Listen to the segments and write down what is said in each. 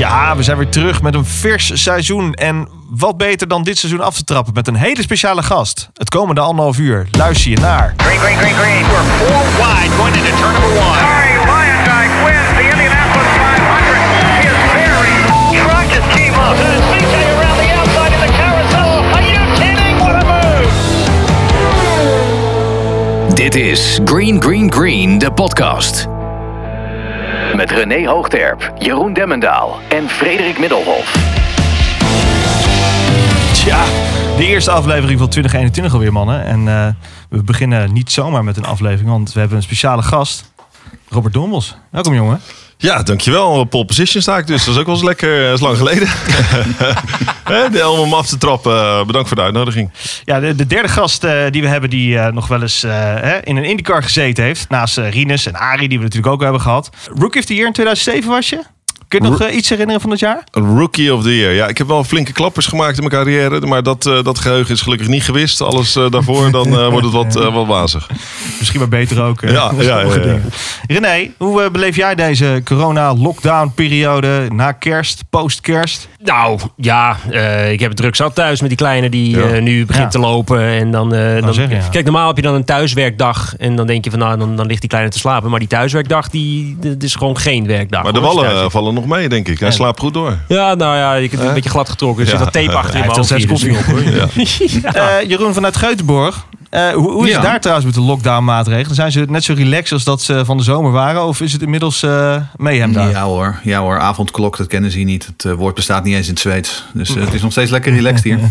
Ja, we zijn weer terug met een vers seizoen. En wat beter dan dit seizoen af te trappen met een hele speciale gast. Het komende anderhalf uur luister je naar... Green, green, green, green. We're four wide going into turn number one. Harry Lyondike wins the Indianapolis 500. His very truck just came up. There's CJ around the outside in the carousel. Are you kidding? What a move! Dit is Green Green Green, de podcast. Met René Hoogterp, Jeroen Demmendaal en Frederik Middelhof. Tja, de eerste aflevering van 2021 alweer, mannen. En eh, we beginnen niet zomaar met een aflevering, want we hebben een speciale gast. Robert Dombos. Welkom, jongen. Ja, dankjewel. Pole position sta ik dus. Dat is ook wel eens lekker. Dat is lang geleden. De helm om af te trappen. Eh, Bedankt voor de uitnodiging. Ja, de, de derde gast eh, die we hebben, die eh, nog wel eens eh, in een IndyCar gezeten heeft. Naast eh, Rinus en Ari, die we natuurlijk ook hebben gehad. Rookie of the Year in 2007 was je? Kun je nog eh, iets herinneren van dat jaar? Rookie of the Year. Ja, ik heb wel flinke klappers gemaakt in mijn carrière. Maar dat, eh, dat geheugen is gelukkig niet gewist. Alles eh, daarvoor, dan eh, wordt het wat, eh, wat wazig. Misschien maar beter ook. eh, Ja, ja, ja. René, hoe beleef jij deze corona-lockdown-periode na kerst, post-kerst? Nou, ja, eh, ik heb het druk zat thuis met die kleine die Ja. eh, nu begint Ja. te lopen. En dan, eh, dan zeggen, ja. Kijk, normaal heb je dan een thuiswerkdag. En dan denk je van, nou, dan, dan ligt die kleine te slapen. Maar die thuiswerkdag, die, dat is gewoon geen werkdag. Maar de hoor, wallen vallen nog mee, denk ik. Hij Ja. slaapt goed door. Ja, nou ja, je kunt een beetje glad getrokken. Er zit dat tape achter hoofd. al zes dus- koffie op, hoor. Ja. Eh, Jeroen vanuit Geutenborg. Eh, hoe, hoe is het Ja. daar trouwens met de lockdown-maatregelen? Zijn ze net zo relaxed als dat ze van de zomer waren? Of is het inmiddels eh mayhem daar? Ja hoor, ja hoor, avondklok, dat kennen ze hier niet. Het woord bestaat niet eens in het Zweeds. Dus het is nog steeds lekker relaxed hier.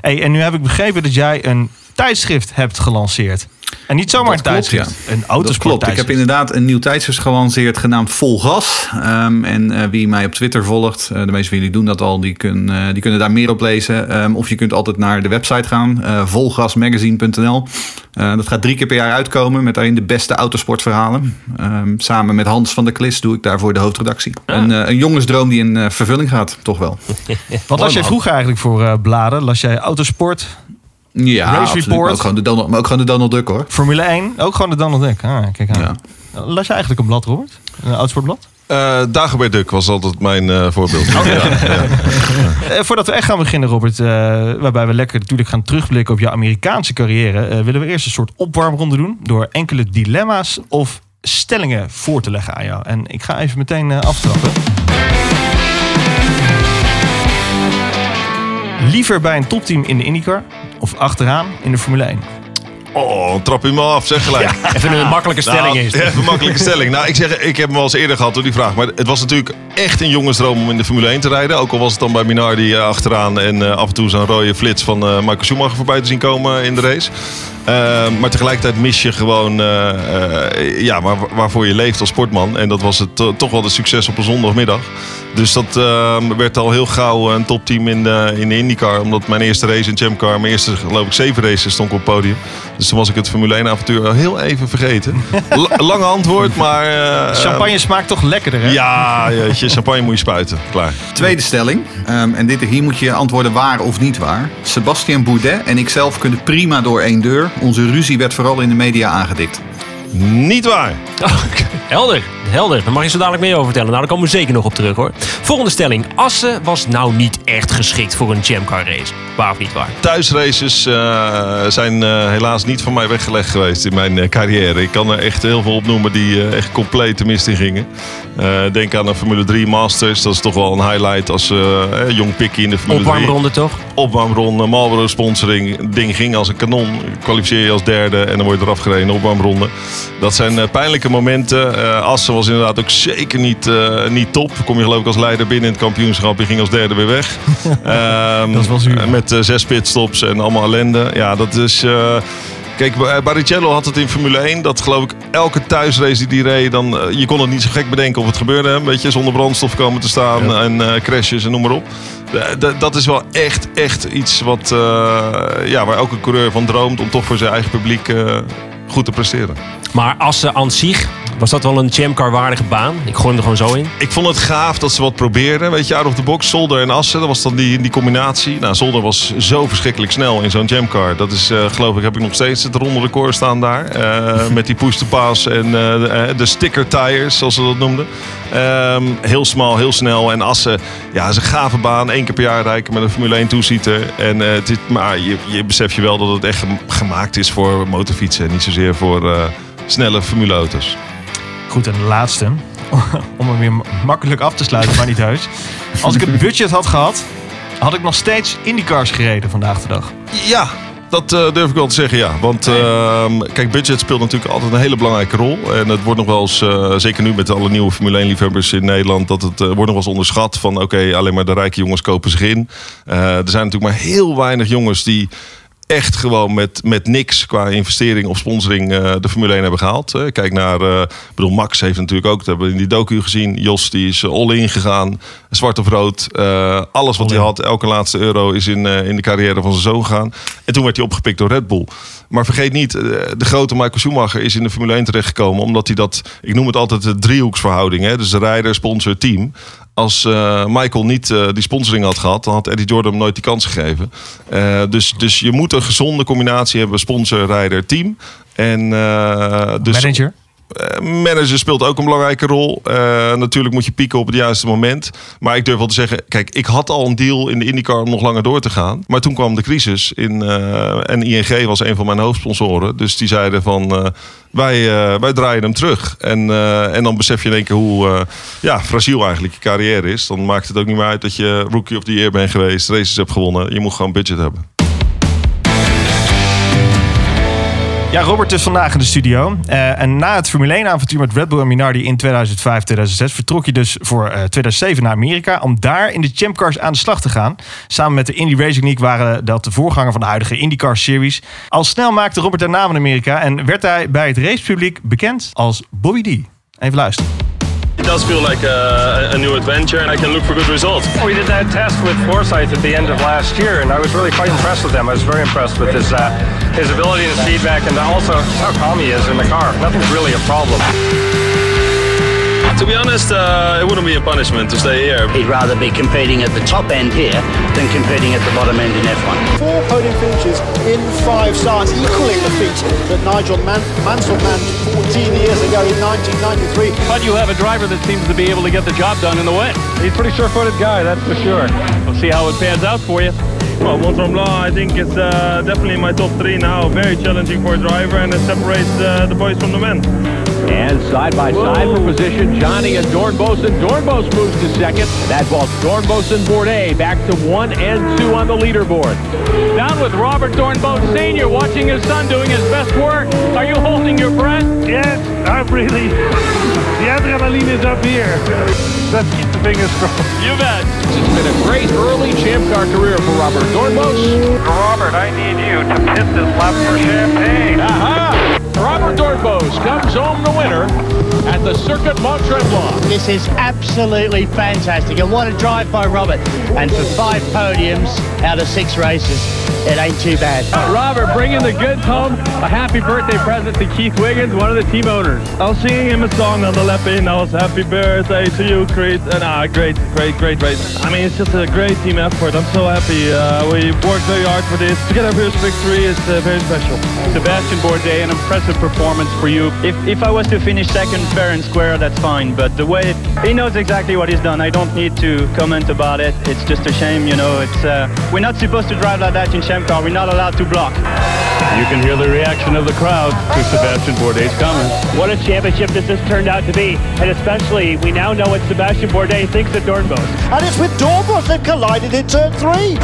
Hey, en nu heb ik begrepen dat jij een tijdschrift hebt gelanceerd. En niet zomaar Dat een klopt, tijdschrift, een autosport klopt. Ik heb inderdaad een nieuw tijdschrift gelanceerd genaamd Vol Gas. Ehm, en eh, wie mij op Twitter volgt, eh, de meeste van jullie doen dat al, die, kun, eh, die kunnen daar meer op lezen. Ehm, of je kunt altijd naar de website gaan, volgasmagazine.nl. Dat gaat drie keer per jaar uitkomen met daarin de beste autosportverhalen. Ehm, samen met Hans van der Klis doe ik daarvoor de hoofdredactie. Een, eh, een jongensdroom die in vervulling gaat, toch wel. Wat las jij vroeger eigenlijk voor bladen? Las jij autosport, Ja, Race absoluut. Report. Maar ook, gewoon de Donald, maar ook gewoon de Donald Duck hoor. Formule 1? Ook gewoon de Donald Duck. Ah, kijk aan. Ja. Las je eigenlijk een blad, Robert? Een autosportblad? Eh Dagobert Duck was altijd mijn eh, voorbeeld. Oh, ja, ja. Eh, voordat we echt gaan beginnen, Robert, eh, waarbij we lekker natuurlijk gaan terugblikken op je Amerikaanse carrière, eh, willen we eerst een soort opwarmronde doen door enkele dilemma's of stellingen voor te leggen aan jou. En ik ga even meteen eh, aftrappen. Liever bij een topteam in de IndyCar of achteraan in de Formule 1? Oh, trap je me af, zeg gelijk. Even een makkelijke stelling Nou, is. het. Even een makkelijke stelling. Nou, ik, zeg, ik heb hem wel eens eerder gehad door die vraag. Maar het was natuurlijk echt een jongensdroom om in de Formule 1 te rijden. Ook al was het dan bij Minardi eh, achteraan. En eh, af en toe zo'n rode flits van eh, Michael Schumacher voorbij te zien komen in de race. Eh, maar tegelijkertijd mis je gewoon eh, eh, ja, waar, waarvoor je leeft als sportman. En dat was het to- toch wel de succes op een zondagmiddag. Dus dat werd al heel gauw een topteam in de, in de IndyCar. Omdat mijn eerste race in Champcar, mijn eerste geloof ik zeven races stond ik op het podium. Dus toen was ik het Formule 1 avontuur al heel even vergeten. La- lange antwoord, maar... eh, Champagne smaakt toch lekkerder, hè? ja, jeetje, champagne moet je spuiten. Klaar. Tweede stelling. Ehm, en dit, hier moet je antwoorden waar of niet waar. Sebastian Boudet en ikzelf kunnen prima door één deur. Onze ruzie werd vooral in de media aangedikt. Niet waar. Helder, helder. Daar mag je zo dadelijk meer over vertellen. Nou, daar komen we zeker nog op terug hoor. Volgende stelling. Assen was nou niet echt geschikt voor een Chamcar race. Waar of niet waar? Thuisraces eh, zijn eh, helaas niet van mij weggelegd geweest in mijn eh, carrière. Ik kan er echt heel veel opnoemen die eh, echt compleet de mist in gingen. Eh, denk aan de Formule 3 Masters. Dat is toch wel een highlight als jong pikkie in de Formule 3. Opwarmronde toch? opwarmronde, Marlboro sponsoring. Ding ging als een kanon. Kwalificeer je als derde en dan word je eraf gereden. Opwarmronde. Dat zijn eh, pijnlijke momenten. Eh, Assen was inderdaad ook zeker niet, eh, niet top. Kom je geloof ik als leider binnen in het kampioenschap. Je ging als derde weer weg. Ehm, Dat is wel zuur. Met zes pitstops en allemaal ellende. Ja, dat is... Kijk, Bar- Barrichello had het in Formule 1. Dat geloof ik elke thuisrace die die reed, dan, je kon het niet zo gek bedenken of het gebeurde. Hè? Weet je, zonder brandstof komen te staan en eh, crashes en noem maar op. D- dat is wel echt, echt iets wat, ja, waar elke coureur van droomt om toch voor zijn eigen publiek goed te presteren. Maar Assen aan zich Was dat wel een Chamcar waardige baan? Ik gooi hem er gewoon zo in. Ik vond het gaaf dat ze wat probeerden. Weet je, out of the box. Zolder en Assen. Dat was dan die, die combinatie. Nou, Zolder was zo verschrikkelijk snel in zo'n jamcar. Dat is, eh, geloof ik, heb ik nog steeds het ronde record staan daar. Eh, met die push to pass en eh, de, sticker tires, zoals ze dat noemden. Ehm, heel smal, heel snel. En Assen, ja, is een gave baan. Eén keer per jaar rijden met een Formule 1 toezieter. En, is, maar je, je beseft je wel dat het echt gem- gemaakt is voor motorfietsen. En niet zozeer voor snelle formuleauto's. Goed, en de laatste. Om hem weer makkelijk af te sluiten, maar niet heus. Als ik het budget had gehad, had ik nog steeds IndyCars gereden vandaag de dag. Ja, dat eh, durf ik wel te zeggen, ja. Want ehm, kijk, budget speelt natuurlijk altijd een hele belangrijke rol. En het wordt nog wel eens, eh, zeker nu met alle nieuwe Formule 1-liefhebbers in Nederland... dat het eh, wordt nog wel eens onderschat van... oké, alleen maar de rijke jongens kopen zich in. Er zijn natuurlijk maar heel weinig jongens die echt gewoon met, met niks qua investering of sponsoring eh, de Formule 1 hebben gehaald. Eh, kijk naar, eh, ik bedoel, Max heeft natuurlijk ook, dat hebben we in die docu gezien. Jos die is eh, all-in gegaan, zwart of rood. Alles wat hij had, elke laatste euro is in, in de carrière van zijn zoon gegaan. En toen werd hij opgepikt door Red Bull. Maar vergeet niet, de grote Michael Schumacher is in de Formule 1 terechtgekomen. Omdat hij dat, ik noem het altijd de driehoeksverhouding. Hè? Dus de rijder, sponsor, team. Als eh, Michael niet eh, die sponsoring had gehad, dan had Eddie Jordan hem nooit die kans gegeven. Eh, dus, dus je moet een gezonde combinatie hebben: sponsor, rijder, team. En dus Manager. Eh, manager speelt ook een belangrijke rol. Eh, natuurlijk moet je pieken op het juiste moment. Maar ik durf wel te zeggen, kijk, ik had al een deal in de IndyCar om nog langer door te gaan. Maar toen kwam de crisis in, eh, en ING was een van mijn hoofdsponsoren. Dus die zeiden van, wij, wij draaien hem terug. En, en dan besef je in één keer hoe ja, fragiel eigenlijk je carrière is. Dan maakt het ook niet meer uit dat je rookie of the year bent geweest, races hebt gewonnen. Je moet gewoon budget hebben. Ja, Robert is vandaag in de studio. Eh, en na het Formule 1-avontuur met Red Bull en Minardi in 2005-2006 vertrok je dus voor eh, 2007 naar Amerika om daar in de Champ Cars aan de slag te gaan. Samen met de Indy Racing League waren dat de voorganger van de huidige IndyCar Series. Al snel maakte Robert haar naam in Amerika en werd hij bij het racepubliek bekend als Bobby D. Even luisteren. It does feel like a, a new adventure, and I can look for good results. We did that test with Forsyth at the end of last year, and I was really quite impressed with him. I was very impressed with his uh, his ability and his feedback, and also how calm he is in the car. Nothing's really a problem. To be honest, uh, it wouldn't be a punishment to stay here. He'd rather be competing at the top end here than competing at the bottom end in F1. Four podium finishes in five starts, equaling the feat that Nigel Man- Mansell manned 14 years ago in 1993. But you have a driver that seems to be able to get the job done in the wet. He's a pretty sure-footed guy, that's for sure. We'll see how it pans out for you. Well, Mont Blanc, I think it's uh, definitely in my top three now. Very challenging for a driver, and it separates uh, the boys from the men. And side by side for position, Johnny and Dornbos, and Dornbos moves to second. That vaults Dornbos and Bourdais back to one and two on the leaderboard. Down with Robert Dornbos Sr. watching his son doing his best work. Are you holding your breath? Yes, I'm really. The adrenaline is up here. Let's keep the fingers crossed. You bet. It's been a great early Champ Car career for Robert Dornbos. Robert, I need you to pit this lap for champagne. Aha! Robert Dornbos comes home the winner at the Circuit Mont Tremblant. This is absolutely fantastic. And what a drive by Robert. And for five podiums out of six races, it ain't too bad. Robert, bringing the goods home. A happy birthday present to Keith Wiggins, one of the team owners. I was singing him a song on the lap in. I was happy birthday to you, Creed. And uh, great, great, great race. I mean, it's just a great team effort. I'm so happy. Uh, we worked very hard for this. To get our first victory is uh, very special. Sebastian Bourdais, an impressive performance for you. If, if I was to finish second fair and square, that's fine. But the way he knows exactly what he's done, I don't need to comment about it. It's just a shame, you know. It's uh, we're not supposed to drive like that in Champ Car. We're not allowed to block. You can hear the reaction of the crowd to Sebastian Bourdais' comments. What a championship this has turned out to be. And especially, we now know what Sebastian Bourdais thinks of Dornbos. And it's with Dornbos they've collided in turn three.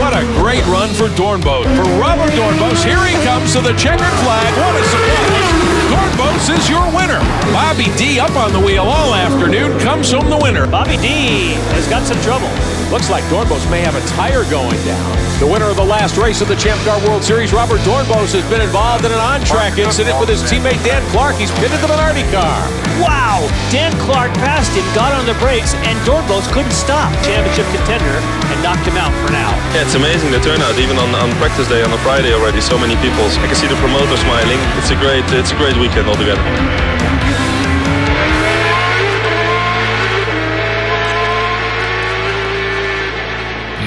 What a great run for Dornbos. For Robert Dornbos, here he comes to the checkered flag. What a surprise. Dornbos is your winner. Bobby D up on the wheel all afternoon comes home the winner. Bobby D has got some trouble. Looks like Dornbos may have a tire going down. The winner of the last race of the Champ Car World Series, Robert Dornbos, has been involved in an on-track incident with his teammate Dan Clark. He's pitted the Minardi car. Wow! Dan Clark passed him, got on the brakes, and Dornbos couldn't stop. Championship contender and knocked him out for now. Yeah, it's amazing the turnout. Even on, on practice day on a Friday already, so many people. I can see the promoter smiling. It's a great, it's a great weekend altogether.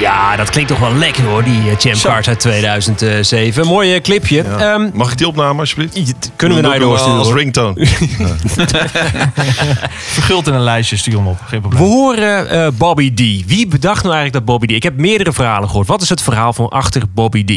Ja, dat klinkt toch wel lekker hoor, die eh, Champ Cars uit 2007. Mooi eh, clipje. Ehm, Mag ik die opname alsjeblieft? kunnen we naar je doorsturen? Als ringtone. Verguld in een lijstje, stuur hem op. Geen probleem. We horen eh, Bobby D. Wie bedacht nou eigenlijk dat Bobby D? Ik heb meerdere verhalen gehoord. Wat is het verhaal van achter Bobby D?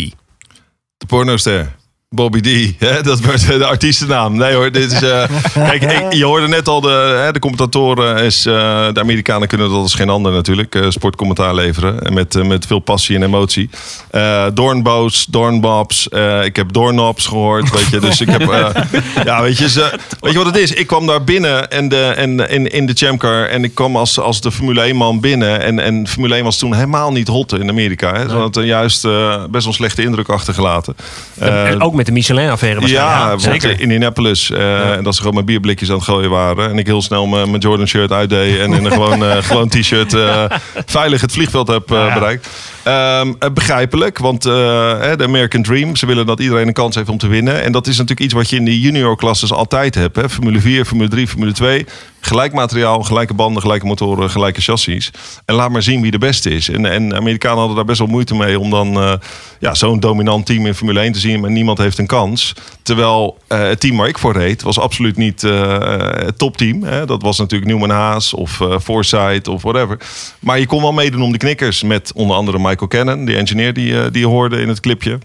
De pornoster. Bobby D. Hè? Dat werd de artiestennaam. Nee hoor, dit is... eh, kijk, ik- je hoorde net al, de, hè, de commentatoren is... eh, de Amerikanen kunnen dat als geen ander natuurlijk. eh, sportcommentaar leveren. En Met, met veel passie en emotie. Eh Doornboos, Doornbobs. eh, ik heb Doornobs gehoord, weet je. Dus ik heb... eh, ja, weet je, ze, weet je wat het is? Ik kwam daar binnen en de, en, in, in de Chamcar. En ik kwam als, als de Formule 1 man binnen. En, en Formule 1 was toen helemaal niet hot in Amerika. Hè. Ze hadden juist eh, best wel een slechte indruk achtergelaten. Eh, en ook met de Michelin-affaire waarschijnlijk. ja, zeker. In Indianapolis. eh, En dat ze gewoon mijn bierblikjes aan het gooien waren. En ik heel snel mijn, mijn Jordan shirt uitdeed. En in een gewoon, eh, gewoon t-shirt eh, veilig het vliegveld heb bereikt. Ehm, eh, begrijpelijk, want de American Dream. Ze willen dat iedereen een kans heeft om te winnen. En dat is natuurlijk iets wat je in de junior klasses altijd hebt. Hè. Formule 4, Formule 3, Formule 2. Gelijk materiaal, gelijke banden, gelijke motoren, gelijke chassis. En laat maar zien wie de beste is. En, en Amerikanen hadden daar best wel moeite mee om dan eh, ja, zo'n dominant team in Formule 1 te zien. Maar niemand heeft een kans. Terwijl eh, het team waar ik voor reed was absoluut niet eh, het topteam. Hè. Dat was natuurlijk Newman Haas of Forsyth of whatever. Maar je kon wel meedoen om de knikkers met onder andere Michael Cannon, die engineer die, die je hoorde in het clipje.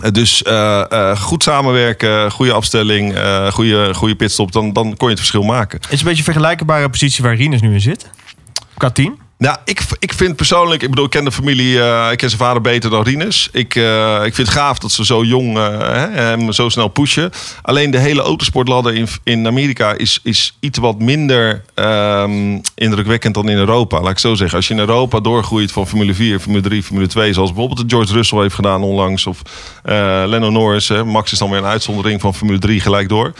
Eh, Dus eh, eh, goed samenwerken, goede afstelling, goede, goede pitstop, dan, dan kon je het verschil maken. Is het een beetje een vergelijkbare positie waar Rinus nu in zit? Qua team? Nou, ik, ik vind persoonlijk, ik bedoel, ik ken de familie, eh, ik ken zijn vader beter dan Rinus. Ik, eh, ik vind het gaaf dat ze zo jong hè, hem zo snel pushen. Alleen de hele autosportladder in, in Amerika is, is iets wat minder ehm, indrukwekkend dan in Europa. Laat ik zo zeggen. Als je in Europa doorgroeit van Formule 4, Formule 3, Formule 2, zoals bijvoorbeeld George Russell heeft gedaan onlangs. Of Lando Norris. Max is dan weer een uitzondering van Formule 3 gelijk door.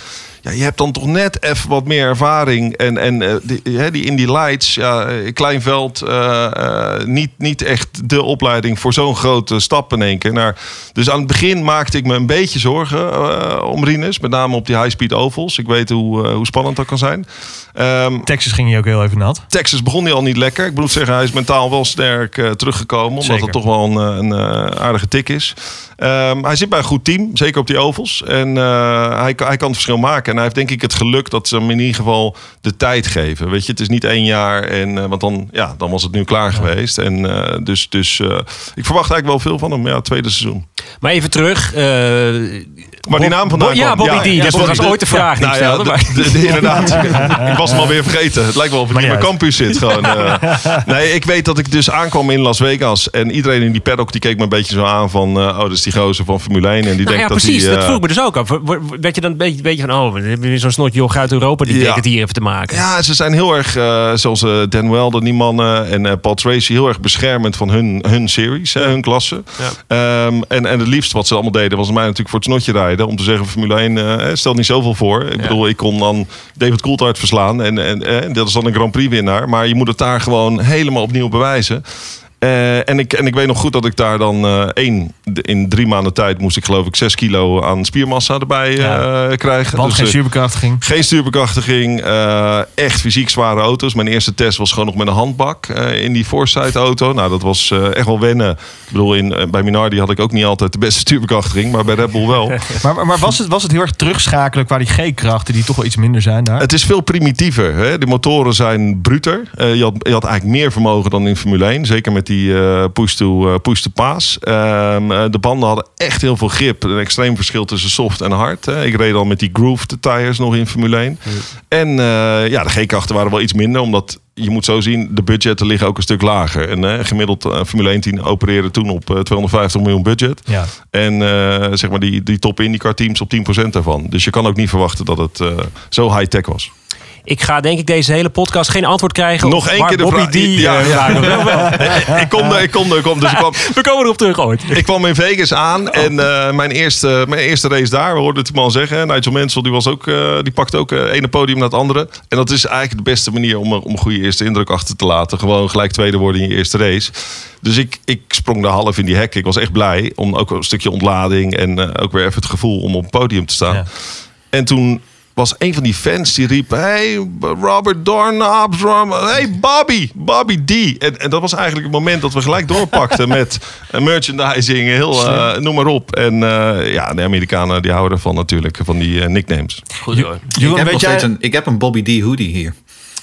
Ja, je hebt dan toch net even wat meer ervaring. En, en eh, die, hè, die Indy Lights, ja, klein veld, eh, eh, niet, niet echt de opleiding voor zo'n grote stap in één keer. Nou, dus aan het begin maakte ik me een beetje zorgen om Rinus. Met name op die high-speed ovals. Ik weet hoe, hoe spannend dat kan zijn. Ehm, Texas ging hij ook heel even nat. Texas begon hij al niet lekker. Ik moet zeggen, hij is mentaal wel sterk teruggekomen. Omdat Zeker. het toch wel een, een aardige tik is. Ehm, hij zit bij een goed team, zeker op die ovals. En hij, kan- hij kan het verschil maken. Hij heeft denk ik het geluk dat ze hem in ieder geval de tijd geven. Weet je, het is niet één jaar. En, eh, want dan, ja, dan was het nu klaar geweest. En eh, dus, dus eh, ik verwacht eigenlijk wel veel van hem. Ja, tweede seizoen. Maar even terug. Maar die naam vandaan Bo- Ja. Bobby D. dat Bobby was D. ooit de vraag die ik Nou ja, stelde. de- maar- de- de- inderdaad. ik was hem alweer vergeten. Het lijkt wel of ik niet mijn campus zit. Gewoon, eh. Nee, ik weet dat ik dus aankwam in Las Vegas. En iedereen in die paddock die keek me een beetje zo aan van... eh, oh, dat is die gozer van Formule 1. En die Nou denkt ja, dat precies. dat eh, vroeg me dus ook af. Werd je dan een beetje, beetje van, oh, we hebben weer zo'n snotje joch uit Europa die Ja. denkt het hier even te maken. Ja, ze zijn heel erg, zoals eh, Dan Welder, die mannen en eh Paul Tracy, heel erg beschermend van hun, hun series, hè, hun klasse. Ehm, en, en het liefst wat ze allemaal deden, was mij natuurlijk voor het snotje rijden. Om te zeggen, Formule 1 eh, stelt niet zoveel voor. Ik bedoel, ik kon dan David Coulthard verslaan. En, en, en dat is dan een Grand Prix winnaar. Maar je moet het daar gewoon helemaal opnieuw bewijzen. Eh, en, ik, en ik weet nog goed dat ik daar dan eh, één, in drie maanden tijd moest ik geloof ik zes kilo aan spiermassa erbij eh, krijgen. Want Dus, geen superbekrachtiging. geen stuurbekrachtiging. echt fysiek zware auto's. Mijn eerste test was gewoon nog met een handbak in die Foresight auto. Nou, dat was echt wel wennen. Ik bedoel, in, bij Minardi had ik ook niet altijd de beste stuurbekrachtiging. Maar bij Red Bull wel. Maar, maar- was, het, was het heel erg terugschakelen qua die G-krachten die toch wel iets minder zijn daar? Het is veel primitiever. Hè? De motoren zijn bruter. Je, had, je had eigenlijk meer vermogen dan in Formule 1. Zeker met die eh, push-to eh, push pass. De banden hadden echt heel veel grip. Een extreem verschil tussen soft en hard. Hè? Ik reed al met die grooved tires nog in Formule 1. En eh, ja, de G-krachten waren wel iets minder. Omdat je moet zo zien, de budgetten liggen ook een stuk lager. En eh, gemiddeld eh, Formule 1 team opereerde toen op eh, 250 miljoen budget. Ja. En zeg maar die, die top IndyCar teams op 10% daarvan. Dus je kan ook niet verwachten dat het zo high-tech was. Ik ga denk ik deze hele podcast geen antwoord krijgen. Nog op één keer de vraag. D, Ja, eh, ja. ik kom er, ik kom er, ik kom. Dus ik kwam, We komen erop terug ooit. ik kwam in Vegas aan en eh, mijn, eerste, mijn eerste race daar, we hoorden het die man zeggen. Nigel Mansell die was ook, eh, die pakt ook het ene podium naar het andere. En dat is eigenlijk de beste manier om, om een goede eerste indruk achter te laten. Gewoon gelijk tweede worden in je eerste race. Dus ik, ik sprong daar half in die hek. Ik was echt blij om ook een stukje ontlading en eh, ook weer even het gevoel om op het podium te staan. En toen was een van die fans die riep: Hey, Robert Dornabs, hey Bobby, Bobby D. En, en dat was eigenlijk het moment dat we gelijk doorpakten met eh, merchandising, heel, eh, noem maar op. En eh, ja, de Amerikanen die houden ervan natuurlijk, van die eh, nicknames. Goed hoor. Ik heb, nog jij... een, ik heb een Bobby D hoodie hier.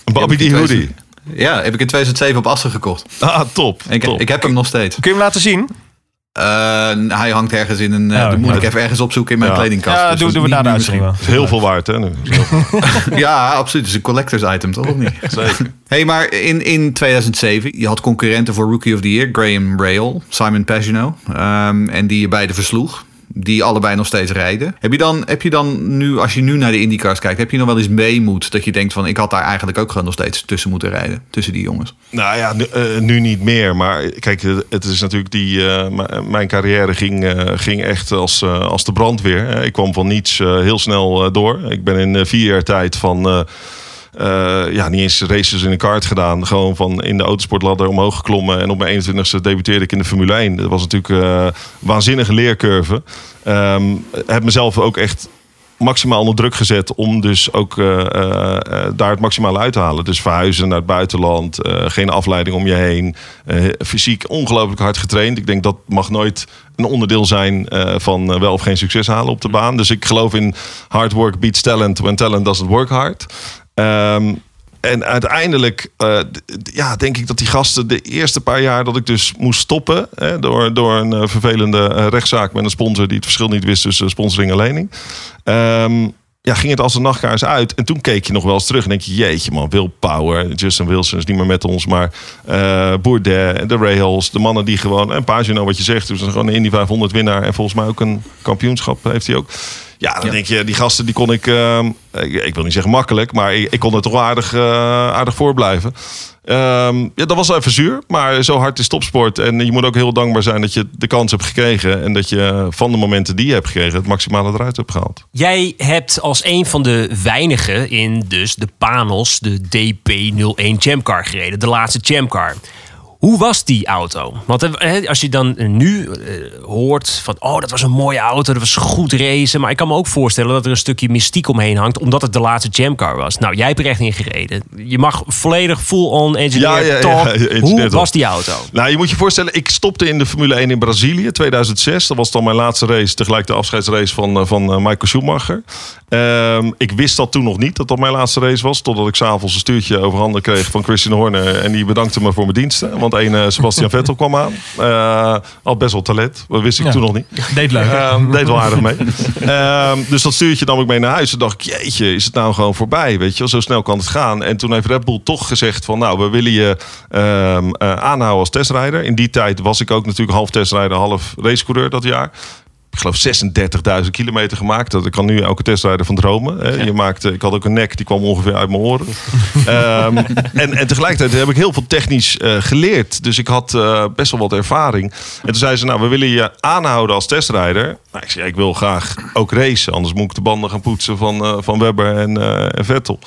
Bobby Die D. Hoodie. 2000 Ja, heb ik in 2007 op Assen gekocht. Ah, top. Ik, top. ik heb hem nog steeds. Kun je hem laten zien? Eh, hij hangt ergens in een... eh Oh, dat moet ja. ik even ergens opzoeken in mijn Ja. kledingkast. Ja, Dus doen, dat doen we is na de niet- uitzending wel. Het is heel veel waard, hè? Nu. Ja, absoluut. Het is een collectors item, toch? Of niet? Zeker. hey, maar in, in 2007, je had concurrenten voor Rookie of the Year. Graham Rail, Simon Pagino. ehm, en die je beide versloeg. Die allebei nog steeds rijden. Heb je, dan, heb je dan nu, als je nu naar de IndyCars kijkt... heb je nog wel eens meemoed dat je denkt van... ik had daar eigenlijk ook gewoon nog steeds tussen moeten rijden. Tussen die jongens. Nou ja, nu, eh, niet meer. Maar kijk, eh, het is natuurlijk die. eh, mijn carrière ging, ging echt als, als de brandweer. Ik kwam van niets heel snel door. Ik ben in vier jaar tijd van. Eh, eh, ja, niet eens races in een kart gedaan. Gewoon van in de autosportladder omhoog geklommen. En op mijn 21ste debuteerde ik in de Formule 1. Dat was natuurlijk eh, een waanzinnige leercurve. Ehm, heb mezelf ook echt maximaal onder druk gezet om dus ook eh, eh, eh, daar het maximale uit te halen. Dus verhuizen naar het buitenland, eh, geen afleiding om je heen, eh, fysiek ongelooflijk hard getraind. Ik denk dat mag nooit een onderdeel zijn eh, van eh, wel of geen succes halen op de baan. Dus ik geloof in hard work beats talent when talent doesn't work hard. Ehm, en uiteindelijk eh, ja, denk ik dat die gasten de eerste paar jaar dat ik dus moest stoppen. Hè, door, door een eh, vervelende eh, rechtszaak met een sponsor die het verschil niet wist tussen sponsoring en lening. Ehm, ja, ging het als een nachtkaars uit. En toen keek je nog wel eens terug en denk je, jeetje man, Will Power, Justin Wilson is niet meer met ons, maar Bourdain, de Rahals, de mannen die gewoon, en Pagino wat je zegt, dus gewoon een Indy 500 winnaar en volgens mij ook een kampioenschap heeft hij ook. Ja, dan denk je, die gasten die kon ik, ehm, ik, ik wil niet zeggen makkelijk, maar ik, ik kon er toch wel aardig, eh, aardig voor blijven. Ehm, ja, dat was even zuur, maar zo hard is topsport. En je moet ook heel dankbaar zijn dat je de kans hebt gekregen. En dat je van de momenten die je hebt gekregen het maximale eruit hebt gehaald. Jij hebt als een van de weinigen in dus de Panos de DP01 Jamcar gereden. De laatste Jamcar. Hoe was die auto? Want eh, als je dan nu eh, hoort van... oh, dat was een mooie auto, dat was goed racen. Maar ik kan me ook voorstellen dat er een stukje mystiek omheen hangt... omdat het de laatste Jamcar was. Nou, jij hebt er echt in gereden. Je mag volledig full-on engineer Ja, ja, ja, engineer Hoe was die auto? Nou, je moet je voorstellen, ik stopte in de Formule 1 in Brazilië 2006. Dat was dan mijn laatste race, tegelijk de afscheidsrace van, eh, van Michael Schumacher. Ehm, ik wist dat toen nog niet, dat dat mijn laatste race was. Totdat ik s'avonds een stuurtje overhanden kreeg van Christian Horner. En die bedankte me voor mijn diensten. Want een eh, Sebastian Vettel kwam aan. Eh, had best wel talent, dat wist ik Ja. toen nog niet. Deed leuk. Ehm, deed wel aardig mee. Ehm, dus dat stuurtje nam ik mee naar huis. Toen dacht ik, jeetje, is het nou gewoon voorbij? Weet je wel, zo snel kan het gaan. En toen heeft Red Bull toch gezegd van, nou, we willen je ehm, eh, aanhouden als testrijder. In die tijd was ik ook natuurlijk half testrijder, half racecoureur dat jaar. Ik geloof 36.000 kilometer gemaakt. Dat ik kan nu elke testrijder van dromen. Hè. Je maakte, ik had ook een nek, die kwam ongeveer uit mijn oren. Ehm, en, en tegelijkertijd heb ik heel veel technisch eh, geleerd. Dus ik had eh, best wel wat ervaring. En toen zei ze, nou, we willen je aanhouden als testrijder. Nou, ik zei, ja, ik wil graag ook racen. Anders moet ik de banden gaan poetsen van, eh, van Webber en, en Vettel.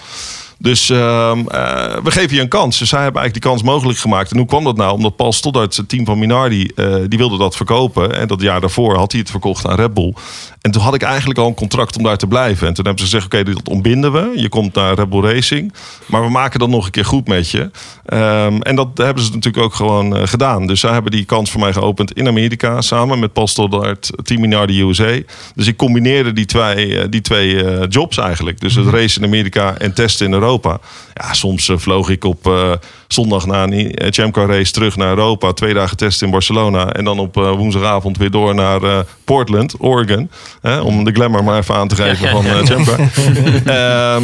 Dus ehm, eh, we geven je een kans. Dus zij hebben eigenlijk die kans mogelijk gemaakt. En hoe kwam dat nou? Omdat Paul Stoddart, het team van Minardi, eh, die wilde dat verkopen. En dat jaar daarvoor had hij het verkocht aan Red Bull. En toen had ik eigenlijk al een contract om daar te blijven. En toen hebben ze gezegd, oké, dat ontbinden we. Je komt naar Red Bull Racing. Maar we maken dat nog een keer goed met je. Ehm, en dat hebben ze natuurlijk ook gewoon eh, gedaan. Dus zij hebben die kans voor mij geopend in Amerika. Samen met Paul Stoddart, Team Minardi USA. Dus ik combineerde die twee, die twee jobs eigenlijk. Dus het racen in Amerika en testen in Europa. Ja, soms eh, vloog ik op eh, zondag na een eh, Chamcar race terug naar Europa. Twee dagen testen in Barcelona. En dan op eh, woensdagavond weer door naar eh, Portland, Oregon. Hè, om de glamour maar even aan te geven van uh. Ehm,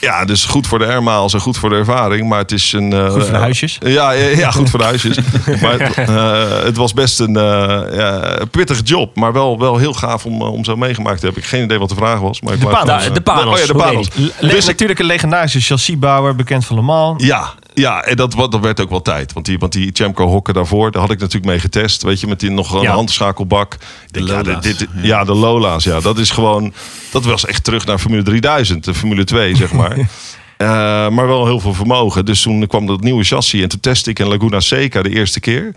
ja, dus goed voor de airmiles en goed voor de ervaring. Maar het is een... eh, Goed voor de huisjes. ja, ja, ja, goed voor de huisjes. maar het, het was best een eh, ja, pittig job. Maar wel, wel heel gaaf om, om zo meegemaakt te hebben. Ik heb geen idee wat de vraag was. Maar ik De wou- Panos. De- de Panos. Oh ja, de Panos. Dus natuurlijk een legendarische chassisbouwer, bekend van Le Mans. Ja, ja en dat, dat werd ook wel tijd. Want die, want die Chamco hokken daarvoor, daar had ik natuurlijk mee getest. Weet je, met die nog een Ja. handschakelbak. Ik denk, ja, Lola's, dit, dit- ja. ja, de Lola's. Ja, dat is gewoon. Dat was echt terug naar Formule 3000, de Formule 2, zeg maar. Eh, maar wel heel veel vermogen. Dus toen kwam dat nieuwe chassis. En toen testte ik in Laguna Seca de eerste keer.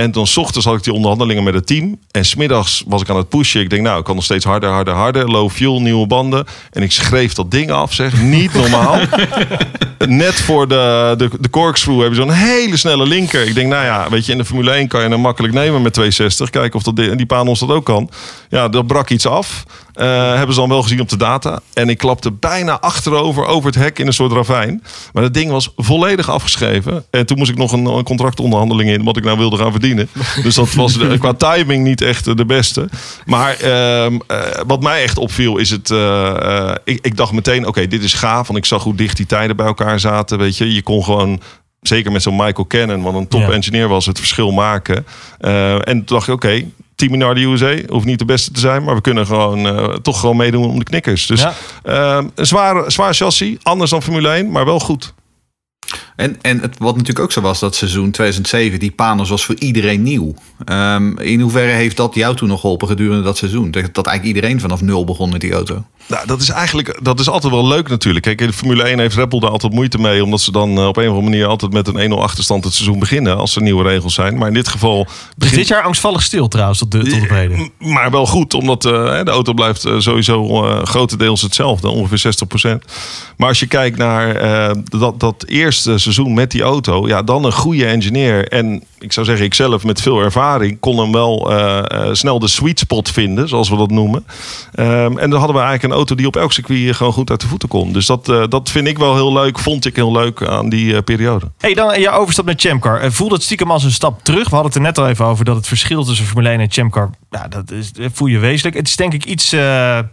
En dan 's ochtends had ik die onderhandelingen met het team. En smiddags was ik aan het pushen. Ik denk, nou, ik kan nog steeds harder, harder, harder. Low fuel, nieuwe banden. En ik schreef dat ding af, zeg. Niet normaal. Net voor de, de, de corkscrew heb je zo'n hele snelle linker. Ik denk, nou ja, weet je, in de Formule 1 kan je hem makkelijk nemen met 260. Kijken of dat, di- die Panos dat ook kan. Ja, dat brak iets af. Eh, hebben ze dan wel gezien op de data. En ik klapte bijna achterover over het hek in een soort ravijn. Maar het ding was volledig afgeschreven. En toen moest ik nog een, een contractonderhandeling in. Wat ik nou wilde gaan verdienen. Dus dat was eh, qua timing niet echt eh, de beste. Maar ehm, eh, wat mij echt opviel is het... eh, ik, ik dacht meteen, oké, dit is gaaf. Want ik zag hoe dicht die tijden bij elkaar zaten. Weet je, je kon gewoon... Zeker met zo'n Michael Cannon, wat een top Ja. engineer was, het verschil maken. En toen dacht ik, oké, team naar de USA hoeft niet de beste te zijn, maar we kunnen gewoon toch gewoon meedoen om de knikkers. Dus Ja. eh, een zwaar, zwaar chassis, anders dan Formule 1, maar wel goed. En, en het, wat natuurlijk ook zo was, dat seizoen 2007, die Panos was voor iedereen nieuw. Ehm, in hoeverre heeft dat jou toen nog geholpen gedurende dat seizoen? Dat, dat eigenlijk iedereen vanaf nul begon met die auto. Nou, dat is eigenlijk dat is altijd wel leuk natuurlijk. Kijk, in de Formule 1 heeft Red Bull daar altijd moeite mee. Omdat ze dan eh, op een of andere manier altijd met een 1-0 achterstand het seizoen beginnen. Als er nieuwe regels zijn. Maar in dit geval begint dit jaar angstvallig stil trouwens, tot de, tot op heden. Maar wel goed, omdat eh, de auto blijft eh, sowieso grotendeels hetzelfde, ongeveer 60%. Maar als je kijkt naar dat, dat eerste seizoen met die auto, ja, dan een goede engineer. En ik zou zeggen, ik zelf met veel ervaring kon hem wel snel de sweet spot vinden, zoals we dat noemen. Ehm, en dan hadden we eigenlijk een auto die op elk circuit gewoon goed uit de voeten kon. Dus dat, eh, dat vind ik wel heel leuk, vond ik heel leuk aan die eh, periode. Hey, dan je overstap naar Chamcar. Eh, Voelde het stiekem als een stap terug? We hadden het er net al even over dat het verschil tussen Formule 1 en Chamcar, ja, dat is, dat voel je wezenlijk. Het is denk ik iets, ja,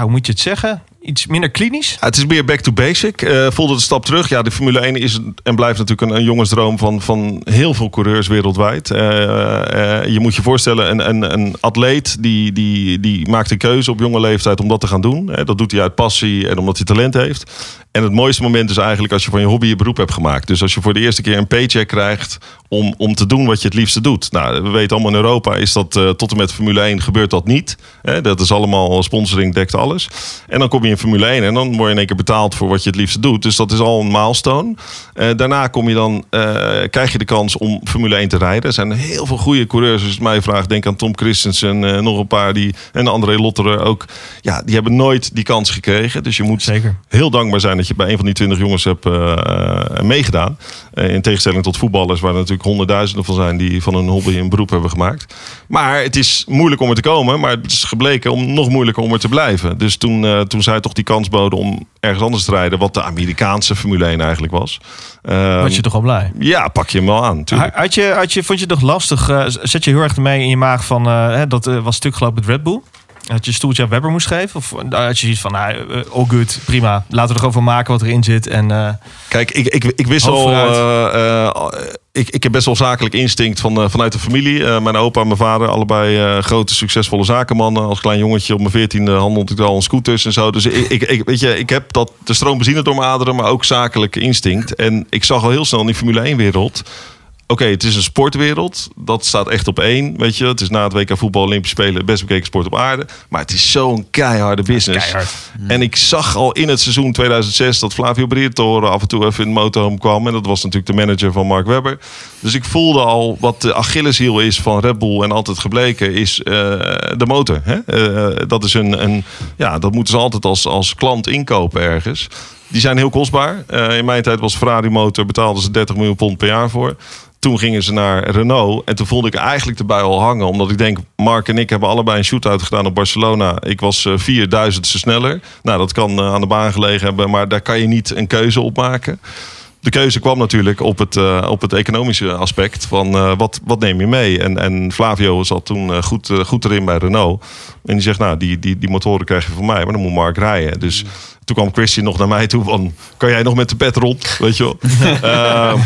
hoe moet je het zeggen? Iets minder klinisch. Het is meer back to basic. Eh voelde een stap terug. Ja, de Formule 1 is en blijft natuurlijk een, jongensdroom van, van heel veel coureurs wereldwijd. Eh, eh, je moet je voorstellen, een, een, een atleet die, die, die maakt een keuze op jonge leeftijd om dat te gaan doen. Dat doet hij uit passie en omdat hij talent heeft. En het mooiste moment is eigenlijk als je van je hobby je beroep hebt gemaakt. Dus als je voor de eerste keer een paycheck krijgt om, om te doen wat je het liefste doet. Nou, we weten allemaal in Europa is dat tot en met Formule 1 gebeurt dat niet. Dat is allemaal sponsoring, dekt alles. En dan kom je in Formule 1 en dan word je in één keer betaald voor wat je het liefste doet. Dus dat is al een milestone. Eh, daarna kom je dan, eh, krijg je de kans om Formule 1 te rijden. Er zijn heel veel goede coureurs. Als het mij vraagt, denk aan Tom Christensen, eh, nog een paar die en André Lotterer ook. Ja, die hebben nooit die kans gekregen. Dus je moet Zeker. heel dankbaar zijn dat je bij een van die twintig jongens hebt meegedaan. In tegenstelling tot voetballers, waar er natuurlijk honderdduizenden van zijn die van hun hobby een beroep hebben gemaakt. Maar het is moeilijk om er te komen, maar het is gebleken om nog moeilijker om er te blijven. Dus toen, toen toch die kans boden om ergens anders te rijden, wat de Amerikaanse Formule 1 eigenlijk was. Was je toch al blij? Ja, pak je hem wel aan. tuurlijk. Had je, had je, vond je het nog lastig? eh, zet je heel erg mee in je maag van, eh, dat eh, was stuk gelopen met Red Bull? Dat je stoeltje aan Webber moest geven? Of eh, had je zoiets van, nou, eh, all good, prima. Laten we er gewoon van maken wat erin zit. En, eh, Kijk, ik, ik, ik wist al. eh, eh, ik, ik heb best wel zakelijk instinct van, eh, vanuit de familie. Eh, mijn opa en mijn vader, allebei eh, grote, succesvolle zakenmannen. Als klein jongetje op mijn veertiende handelde ik al een scooters en zo. Dus ik, ik, ik, weet je, ik heb dat, de stroom benzine door mijn aderen, maar ook zakelijk instinct. En ik zag al heel snel in die Formule 1-wereld. Oké, het is een sportwereld. Dat staat echt op één. Weet je, het is na het WK voetbal, Olympische Spelen, best bekeken sport op aarde. Maar het is zo'n keiharde business. keihard. En ik zag al in het seizoen 2006 dat Flavio Briatore af en toe even in de motorhome kwam. En dat was natuurlijk de manager van Mark Webber. Dus ik voelde al wat de Achilleshiel is van Red Bull en altijd gebleken is eh, de motor. Hè? Eh, dat is een, een, ja, dat moeten ze altijd als, als klant inkopen ergens. Die zijn heel kostbaar. Eh, in mijn tijd was Ferrari motor betaalden ze 30 miljoen pond per jaar voor. Toen gingen ze naar Renault. En toen voelde ik eigenlijk erbij al hangen. Omdat ik denk, Mark en ik hebben allebei een shootout gedaan op Barcelona. Ik was eh, 4000ste sneller. Nou, dat kan eh, aan de baan gelegen hebben. Maar daar kan je niet een keuze op maken. De keuze kwam natuurlijk op het, op het economische aspect. Van wat, wat neem je mee? En, en Flavio zat toen goed, goed erin bij Renault. En die zegt, nou, die, die, die motoren krijg je van mij. Maar dan moet Mark rijden. Dus toen kwam Christian nog naar mij toe van... kan jij nog met de pet rond? Weet je wel. Ehm,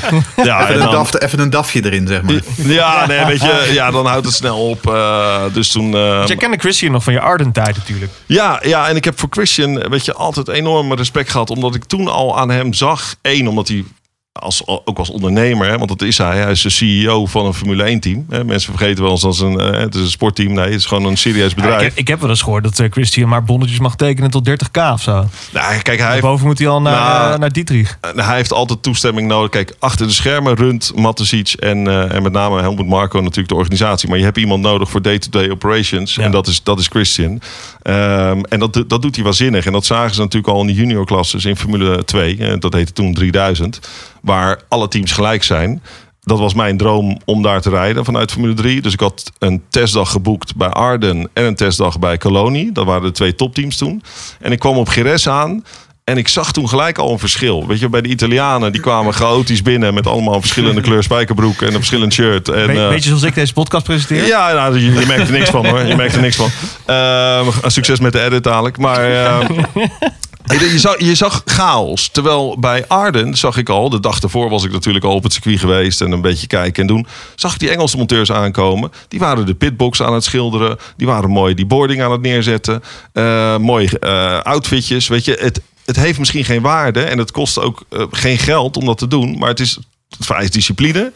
ja, even, en een dan- daf, even een dafje erin, zeg maar. ja, nee, weet je, ja, dan houdt het snel op. eh, dus toen... eh, Want jij kende Christian nog van je Arden-tijd natuurlijk. ja, ja, en ik heb voor Christian weet je, altijd enorm respect gehad. Omdat ik toen al aan hem zag. Eén, omdat hij als, ook als ondernemer, hè, want dat is hij. Hij is de CEO van een Formule 1 team. Hè. Mensen vergeten wel eens als een, eh, het is een sportteam. Nee, het is gewoon een serieus Ja, bedrijf. ik, heb, ik heb wel eens gehoord dat eh, Christian maar bonnetjes mag tekenen tot 30k of zo. Nou, kijk, hij heeft, Boven moet hij al naar, Nou, eh, naar Dietrich. Hij heeft altijd toestemming nodig. Kijk, achter de schermen runt Matesic en, en met name Helmut Marko natuurlijk de organisatie. Maar je hebt iemand nodig voor day-to-day operations. En dat is, dat is Christian. Ehm, en dat, dat doet hij waanzinnig. En dat zagen ze natuurlijk al in de juniorklasses in Formule 2. Eh, dat heette toen 3000. Waar alle teams gelijk zijn. Dat was mijn droom om daar te rijden vanuit Formule 3. Dus ik had een testdag geboekt bij Arden en een testdag bij Colonie. Dat waren de twee topteams toen. En ik kwam op Gires aan. En ik zag toen gelijk al een verschil. Weet je, bij de Italianen, die kwamen chaotisch binnen met allemaal verschillende kleur spijkerbroek en een verschillend shirt. En, Be- eh, beetje zoals ik deze podcast presenteer. ja, nou, je, je merkt er niks van hoor. Je merkt er niks van. Ehm, succes met de edit dadelijk. Maar ehm, je, zag, je zag chaos. Terwijl bij Arden zag ik al, de dag daarvoor was ik natuurlijk al op het circuit geweest en een beetje kijken en doen. Zag ik die Engelse monteurs aankomen. Die waren de pitbox aan het schilderen. Die waren mooi die boarding aan het neerzetten. Eh mooi eh, outfitjes. Weet je, het, het heeft misschien geen waarde en het kost ook eh, geen geld om dat te doen. Maar het is het discipline.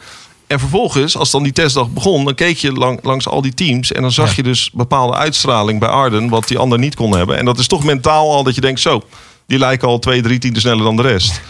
En vervolgens, als dan die testdag begon, dan keek je lang, langs al die teams. En dan zag je dus bepaalde uitstraling bij Arden, wat die ander niet kon hebben. En dat is toch mentaal al dat je denkt, zo, die lijken al twee, drie tienden sneller dan de rest.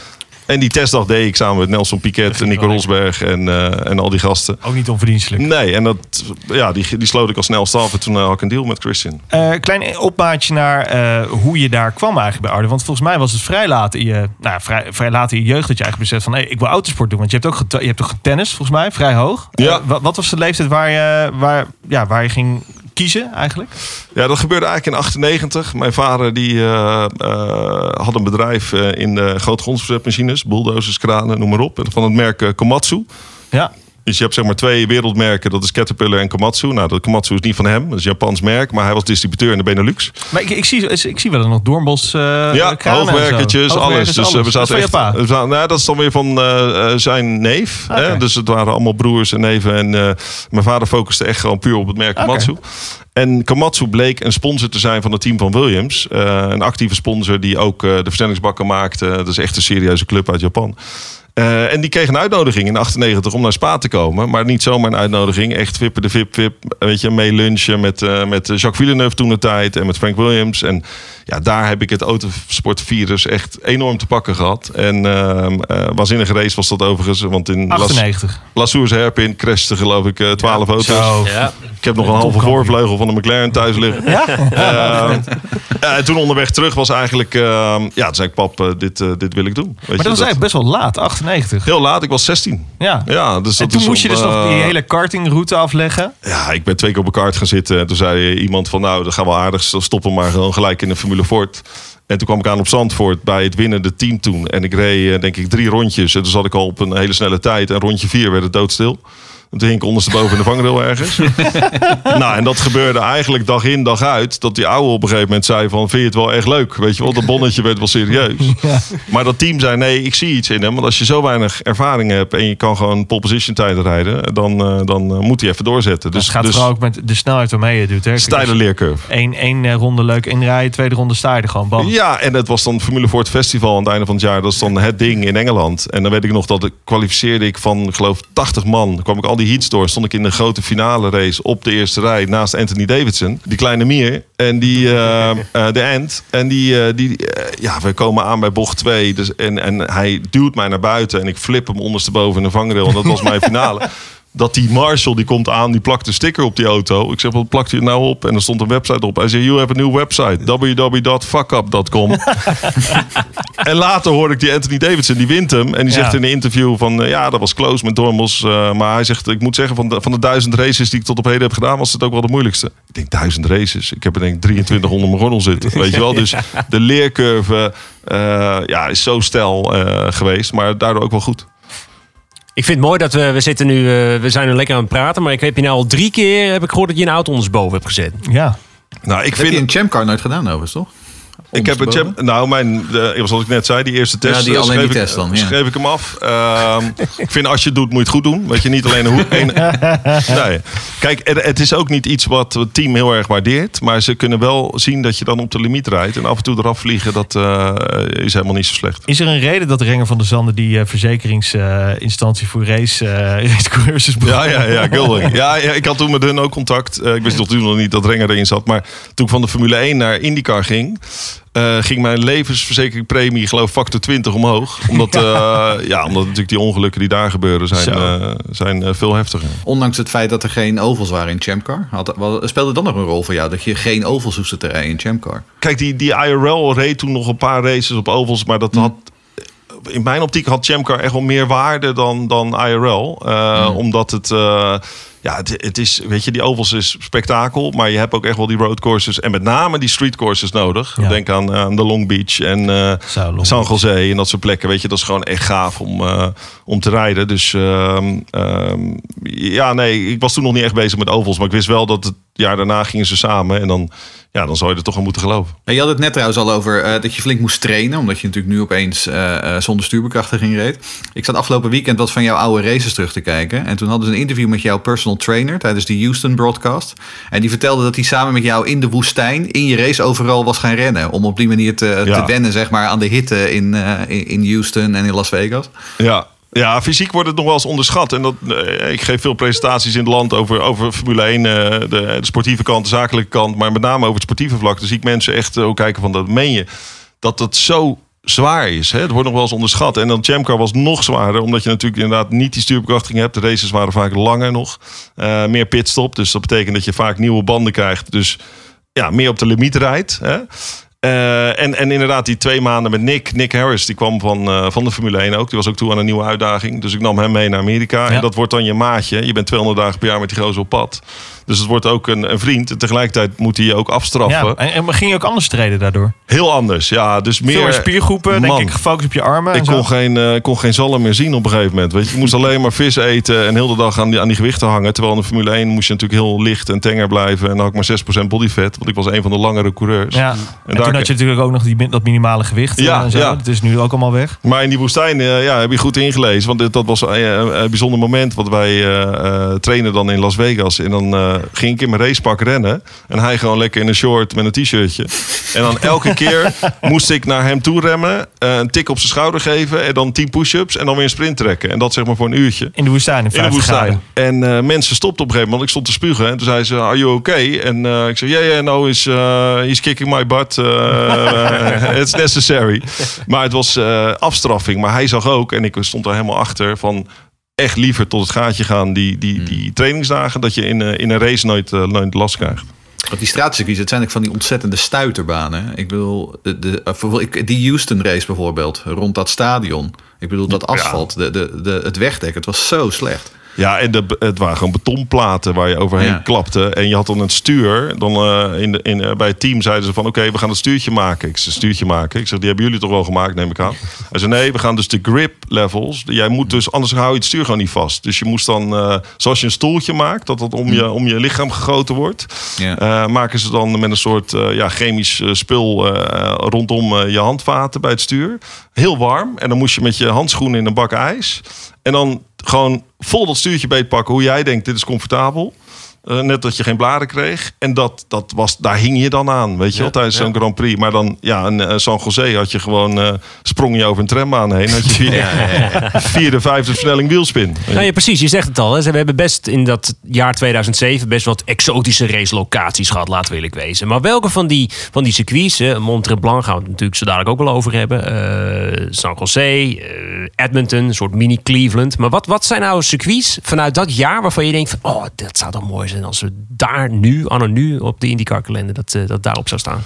En die testdag deed ik samen met Nelson Piquet en Nico Rosberg en, eh, en al die gasten. Ook niet onverdienstelijk. Nee, en dat, ja, die, die sloot ik al snel af. En toen eh, had ik een deal met Christian. Eh, klein opmaatje naar hoe je daar kwam eigenlijk bij Arden. Want volgens mij was het vrij laat in je, nou, vrij, vrij laat in je jeugd dat je eigenlijk beseft van... Hey, ik wil autosport doen. Want je hebt ook, je hebt toch tennis volgens mij, vrij hoog. Ja. Wat, wat was de leeftijd waar je, waar, ja, waar je ging kiezen eigenlijk? Ja, dat gebeurde eigenlijk in 98. Mijn vader die, eh, eh, had een bedrijf eh, in de grote grondverzetmachines, bulldozers, kranen, noem maar op. Van het merk Komatsu. Ja. Dus je hebt zeg maar twee wereldmerken, dat is Caterpillar en Komatsu. Nou, dat Komatsu is niet van hem, dat is een Japans merk, maar hij was distributeur in de Benelux. Maar ik, ik, zie, ik zie wel nog Doornbos uh, ja, hoogwerkertjes, alles. Dus eh, we zaten dat is echt. we zaten- nou, dat is dan weer van eh, eh, zijn neef. Hè? Dus het waren allemaal broers en neven. En eh, mijn vader focuste echt gewoon puur op het merk Komatsu. En Komatsu bleek een sponsor te zijn van het team van Williams. Eh, een actieve sponsor die ook eh, de versnellingsbakken maakte. Dat is echt een serieuze club uit Japan. Eh, en die kreeg een uitnodiging in 98 om naar Spa te komen. Maar niet zomaar een uitnodiging. Echt vippen de vip vip. Weet je, mee lunchen met, eh, met Jacques Villeneuve toen de tijd. En met Frank Williams. En ja, daar heb ik het autosportvirus echt enorm te pakken gehad. En ehm eh, waanzinnige race was dat overigens. Want in Las- 98. La Source Hairpin crashte geloof ik eh, 12 auto's. Ja. Ik heb nog een halve voorvleugel van de McLaren thuis liggen. Ja? Ehm, en toen onderweg terug was eigenlijk... ehm, ja, toen zei ik, pap, dit, dit wil ik doen. Weet Maar je, dat was eigenlijk best wel laat, 98. Heel laat, ik was 16. Ja. Ja, dus en dat toen moest je dus nog die eh, hele kartingroute afleggen. Ja, ik ben twee keer op een kaart gaan zitten. En toen zei iemand van, nou, dat gaat wel aardig. Stoppen maar gewoon gelijk in de Formule Ford. En toen kwam ik aan op Zandvoort bij het winnende team toen. En ik reed, eh, denk ik, drie rondjes. En toen zat ik al op een hele snelle tijd. En rondje vier werd het doodstil. Hing ik ondersteboven in de vangrail ergens. nou, en dat gebeurde eigenlijk dag in, dag uit. Dat die oude op een gegeven moment zei van... vind je het wel echt leuk? Weet je wel, dat bonnetje werd wel serieus. Maar dat team zei, nee, ik zie iets in hem. Want als je zo weinig ervaring hebt... en je kan gewoon pole position tijden rijden... dan, eh, dan eh, moet hij even doorzetten. Dus Dus, het gaat dus vooral ook met de snelheid waarmee je doet. Hè? steile leercurve. Eén één eh, ronde leuk inrijden, tweede ronde sta je er gewoon. Bam. Ja, en het was dan Formule Ford Festival aan het einde van het jaar. Dat is dan het ding in Engeland. En dan weet ik nog dat ik kwalificeerde ik van, geloof, 80 man. Dan kwam ik al die heats door. Stond ik in de grote finale race op de eerste rij naast Anthony Davidson. Die kleine mier. En die, eh, de Ant. En die, eh, die ja, we komen aan bij bocht 2. Dus, en, en hij duwt mij naar buiten. En ik flip hem ondersteboven in de vangrail. En dat was mijn finale. Dat die Marshall die komt aan, die plakt een sticker op die auto. Ik zeg, wat plakt u nou op? En er stond een website op. Hij zei, you have a new website. www.fuckup.com En later hoorde ik die Anthony Davidson, die wint hem. En die Ja. zegt in een interview van, eh, ja, dat was close met Dormos. eh, maar hij zegt, ik moet zeggen, van de, van de duizend races die ik tot op heden heb gedaan, was het ook wel de moeilijkste. Ik denk, duizend races? Ik heb er denk ik 23 onder mijn gordel zitten. Weet je wel? Dus de leercurve eh, ja, is zo stijl geweest, maar daardoor ook wel goed. Ik vind het mooi dat we, we zitten nu, eh, we zijn nu lekker aan het praten. Maar ik heb je nou al drie keer, heb ik gehoord dat je een auto ondersteboven hebt gezet. Ja. Nou, ik Heb je vind... een champcar nooit gedaan overigens, toch? Ik heb een champ. Nou, mijn, de, zoals ik net zei, die eerste test. Ja, die eh, alleen schreef die ik, test dan, eh, ja. Schreef ik hem af. Ehm, ik vind als je het doet, moet je het goed doen. Weet je, niet alleen een hoe. een- nee. Kijk, het, het is ook niet iets wat het team heel erg waardeert. Maar ze kunnen wel zien dat je dan op de limiet rijdt. En af en toe eraf vliegen, dat eh, is helemaal niet zo slecht. Is er een reden dat Renger van der Zanden die eh, verzekeringsinstantie voor race, eh racecoureurs is Ja, begonnen? ja, ja. Ja, ja, ik had toen met hun ook contact. Ik wist nog toen nog niet dat Renger erin zat. Maar toen ik van de Formule 1 naar IndyCar ging... eh, ging mijn levensverzekeringpremie geloof ik factor 20 omhoog. Omdat, eh, ja, omdat natuurlijk die ongelukken die daar gebeuren zijn, eh, zijn veel heftiger. Ondanks het feit dat er geen ovals waren in Champcar. Had, wel- speelde dan nog een rol voor jou dat je geen ovals hoefde te rijden in Champcar? Kijk, die, die IRL reed toen nog een paar races op ovals. Maar dat had... In mijn optiek had Chamcar echt wel meer waarde dan, dan IRL. Eh, Omdat het... ja, het, het is, weet je, die ovals is spektakel. Maar je hebt ook echt wel die roadcourses. En met name die streetcourses nodig. Ja. Denk aan, aan de Long Beach en eh, San Jose en dat soort plekken. Weet je, dat is gewoon echt gaaf om, eh, om te rijden. Dus ehm, ehm, ja, nee, ik was toen nog niet echt bezig met ovals. Maar ik wist wel dat het jaar daarna gingen ze samen. En dan, ja, dan zou je er toch aan moeten geloven. En je had het net trouwens al over eh, dat je flink moest trainen. Omdat je natuurlijk nu opeens eh, zonder stuurbekrachtiging reed. Ik zat afgelopen weekend wat van jouw oude races terug te kijken. En toen hadden ze een interview met jouw personal trainer tijdens de Houston broadcast. En die vertelde dat hij samen met jou in de woestijn in je race overal was gaan rennen. Om op die manier te, Ja. te wennen zeg maar, aan de hitte in, in, in Houston en in Las Vegas. Ja. Ja, fysiek wordt het nog wel eens onderschat. En dat, eh, ik geef veel presentaties in het land over, over Formule 1, eh, de, de sportieve kant, de zakelijke kant. Maar met name over het sportieve vlak. Dan zie ik mensen echt eh, ook kijken van, dat meen je? Dat het zo zwaar is. Hè? Het wordt nog wel eens onderschat. En dan Chamcar was nog zwaarder. Omdat je natuurlijk inderdaad niet die stuurbekrachtiging hebt. De races waren vaak langer nog. Eh, meer pitstop. Dus dat betekent dat je vaak nieuwe banden krijgt. Dus ja, meer op de limiet rijdt. Hè? Eh, en, en inderdaad, die twee maanden met Nick. Nick Harris, die kwam van, eh, van de Formule 1 ook. Die was ook toe aan een nieuwe uitdaging. Dus ik nam hem mee naar Amerika. En dat wordt dan je maatje. Je bent 200 dagen per jaar met die gozer op pad. Dus het wordt ook een, een vriend. En tegelijkertijd moet hij je ook afstraffen. Ja, en, en ging je ook anders treden daardoor? Heel anders, ja. Dus meer Veel spiergroepen, denk Man, ik, gefocust op je armen. en Ik zo. kon geen, ik kon geen zalm meer zien op een gegeven moment. Weet je, je moest alleen maar vis eten en heel de dag aan die, aan die gewichten hangen. Terwijl in de Formule 1 moest je natuurlijk heel licht en tenger blijven. En dan had ik maar 6% body fat. Want ik was een van de langere coureurs. Ja. En, toen daar- had je natuurlijk ook nog die, dat minimale gewicht. Ja, eh, en zo. ja. Dat is nu ook allemaal weg. Maar in die woestijn eh, ja, heb je goed ingelezen. Want dit, dat was een, een bijzonder moment. Want wij trainen dan in Las Vegas. En dan ging ik in mijn racepak rennen. En hij gewoon lekker in een short met een t-shirtje. En dan elke keer moest ik naar hem toe remmen. eh, een tik op zijn schouder geven. En dan 10 push-ups. En dan weer een sprint trekken. En dat zeg maar voor een uurtje. In de woestijn, in In de 50 woestijn. En eh, mensen stopten op een gegeven moment. Ik stond te spugen. En toen zei ze, are you okay? En eh, ik zei, yeah, yeah, no, he's, eh, he's kicking my butt. It's necessary. Maar het was afstraffing. Maar hij zag ook, en ik stond daar helemaal achter, van echt liever tot het gaatje gaan die, die, die trainingsdagen. Dat je in, eh, in een race nooit, eh, nooit last krijgt. Want die straatcircuits, het zijn ook van die ontzettende stuiterbanen. Ik bedoel, de, de, eh, die Houston race bijvoorbeeld, rond dat stadion. Ik bedoel, dat asfalt, de, de, de, het wegdek, het was zo slecht. Ja, en de, het waren gewoon betonplaten waar je overheen Ja. klapte. En je had dan een stuur. Dan, eh, in de, in, eh, bij het team zeiden ze van... oké, we gaan het stuurtje maken. Ik zei, stuurtje maken? Ik zeg, die hebben jullie toch wel gemaakt, neem ik aan. Hij zei, nee, we gaan dus de grip levels. Jij moet dus, anders hou je het stuur gewoon niet vast. Dus je moest dan, eh, zoals je een stoeltje maakt... dat dat om je, om je lichaam gegoten wordt... Ja. maken ze dan met een soort ja, chemisch spul... rondom je handvaten bij het stuur. Heel warm. En dan moest je met je handschoenen in een bak ijs... en dan gewoon vol dat stuurtje beetpakken hoe jij denkt, dit is comfortabel. Eh, net dat je geen bladen kreeg. En dat, dat was, daar hing je dan aan, weet je wel, tijdens zo'n Grand Prix. Maar dan, ja, in eh, San Jose had je gewoon, eh, sprong je over een trambaan heen. Had je vierde, vierde vijfde versnelling wielspin. Nou ja, precies. Je zegt het al. Hè. Ze hebben best in dat jaar 2007 best wat exotische racelocaties gehad, laten we eerlijk wezen. Maar welke van die, van die circuits, hè, Mont Tremblant gaan we het natuurlijk zo dadelijk ook wel over hebben. San Jose, Edmonton, een soort mini Cleveland. Maar wat, wat zijn nou circuits vanuit dat jaar waarvan je denkt van, oh, dat zou toch mooi zijn als we daar nu, anno nu, op de IndyCar kalender, dat, eh, dat daarop zou staan.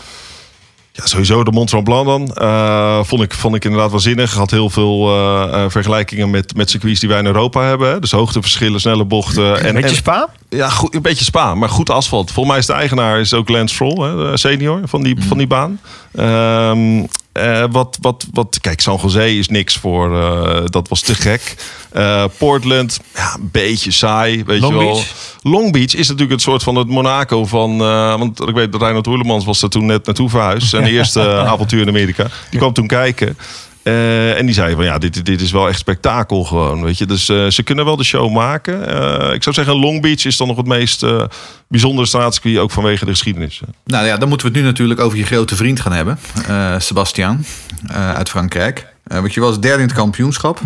Ja, sowieso de Mont Tremblant dan. Eh, vond, ik, vond ik inderdaad waanzinnig. Had heel veel eh, eh, vergelijkingen met, met circuits die wij in Europa hebben. hè. Dus hoogteverschillen, snelle bochten. En, Met je en- spa? Ja, goed, een beetje Spa, maar goed asfalt. Volgens mij is de eigenaar is ook Lance Stroll, hè, senior van die, van die baan. Ehm, eh, wat, wat, wat, kijk, San Jose is niks voor. eh, dat was te gek. Eh, Portland, ja, een beetje saai, weet Long je wel. Beach? Long Beach is natuurlijk het soort van het Monaco van. want ik weet dat Reinhard Hoelemans was er toen net naartoe verhuisd. Zijn eerste avontuur in Amerika. Die kwam toen kijken. Eh, en die zei van ja, dit, dit is wel echt spektakel gewoon. Weet je? Dus eh, ze kunnen wel de show maken. Eh, ik zou zeggen, Long Beach is dan nog het meest eh, bijzondere straatcircuit, ook vanwege de geschiedenis. Nou ja, dan moeten we het nu natuurlijk over je grote vriend gaan hebben. eh Sebastian eh, uit Frankrijk. Want je was derde in het kampioenschap.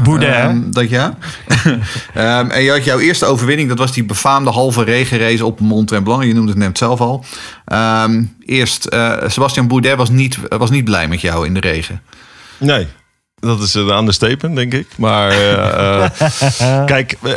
Ehm, dat ja. Ehm, en je had jouw eerste overwinning. Dat was die befaamde halve regenrace op Mont Tremblant. Je noemde het net zelf al. Ehm, eerst, eh, Sebastian Bourdais was niet, was niet blij met jou in de regen. Nee. Dat is een understatement, denk ik. Maar eh, eh, kijk, eh,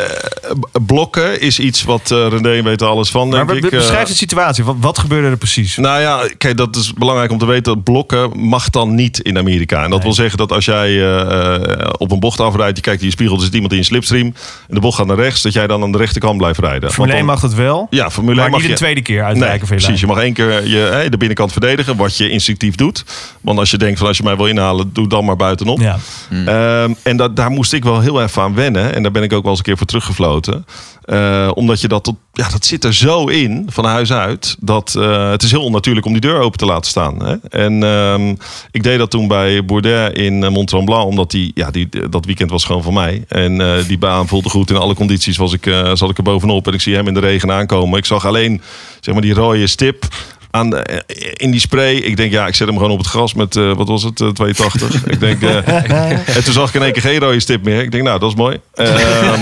blokken is iets wat eh, René weet alles van, Maar denk be- ik. Eh, beschrijf de situatie. Wat, wat gebeurde er precies? Nou ja, kijk, dat is belangrijk om te weten. Dat blokken mag dan niet in Amerika. En dat wil zeggen dat als jij eh, eh, op een bocht afrijdt, je kijkt in je spiegel, er zit iemand in je slipstream. En de bocht gaat naar rechts, dat jij dan aan de rechterkant blijft rijden. Formule 1 Want dan- mag dat wel. Ja, Formule 1 maar mag niet je- de tweede keer Nee, van je precies. Je mag één keer je, de binnenkant verdedigen, wat je instinctief doet. Want als je denkt van als je mij wil inhalen, doe dan maar buitenop. Ja. Ehm, en dat, daar moest ik wel heel even aan wennen. En daar ben ik ook wel eens een keer voor teruggefloten. Eh, omdat je dat tot, ja, dat zit er zo in, van huis uit. Dat eh, het is heel onnatuurlijk om die deur open te laten staan. Hè? En ehm, ik deed dat toen bij Bourdais in eh, Mont Tremblant. Omdat die, ja, die, dat weekend was gewoon van mij. En eh, die baan voelde goed. In alle condities was ik, eh, zat ik er bovenop. En ik zie hem in de regen aankomen. Ik zag alleen zeg maar, die rode stip aan de, eh, in die spray. Ik denk, ja, ik zet hem gewoon op het gras met, eh, wat was het, 82. ik denk, eh, en toen zag ik in één keer geen rode stip meer. Ik denk, nou, dat is mooi. Ehm,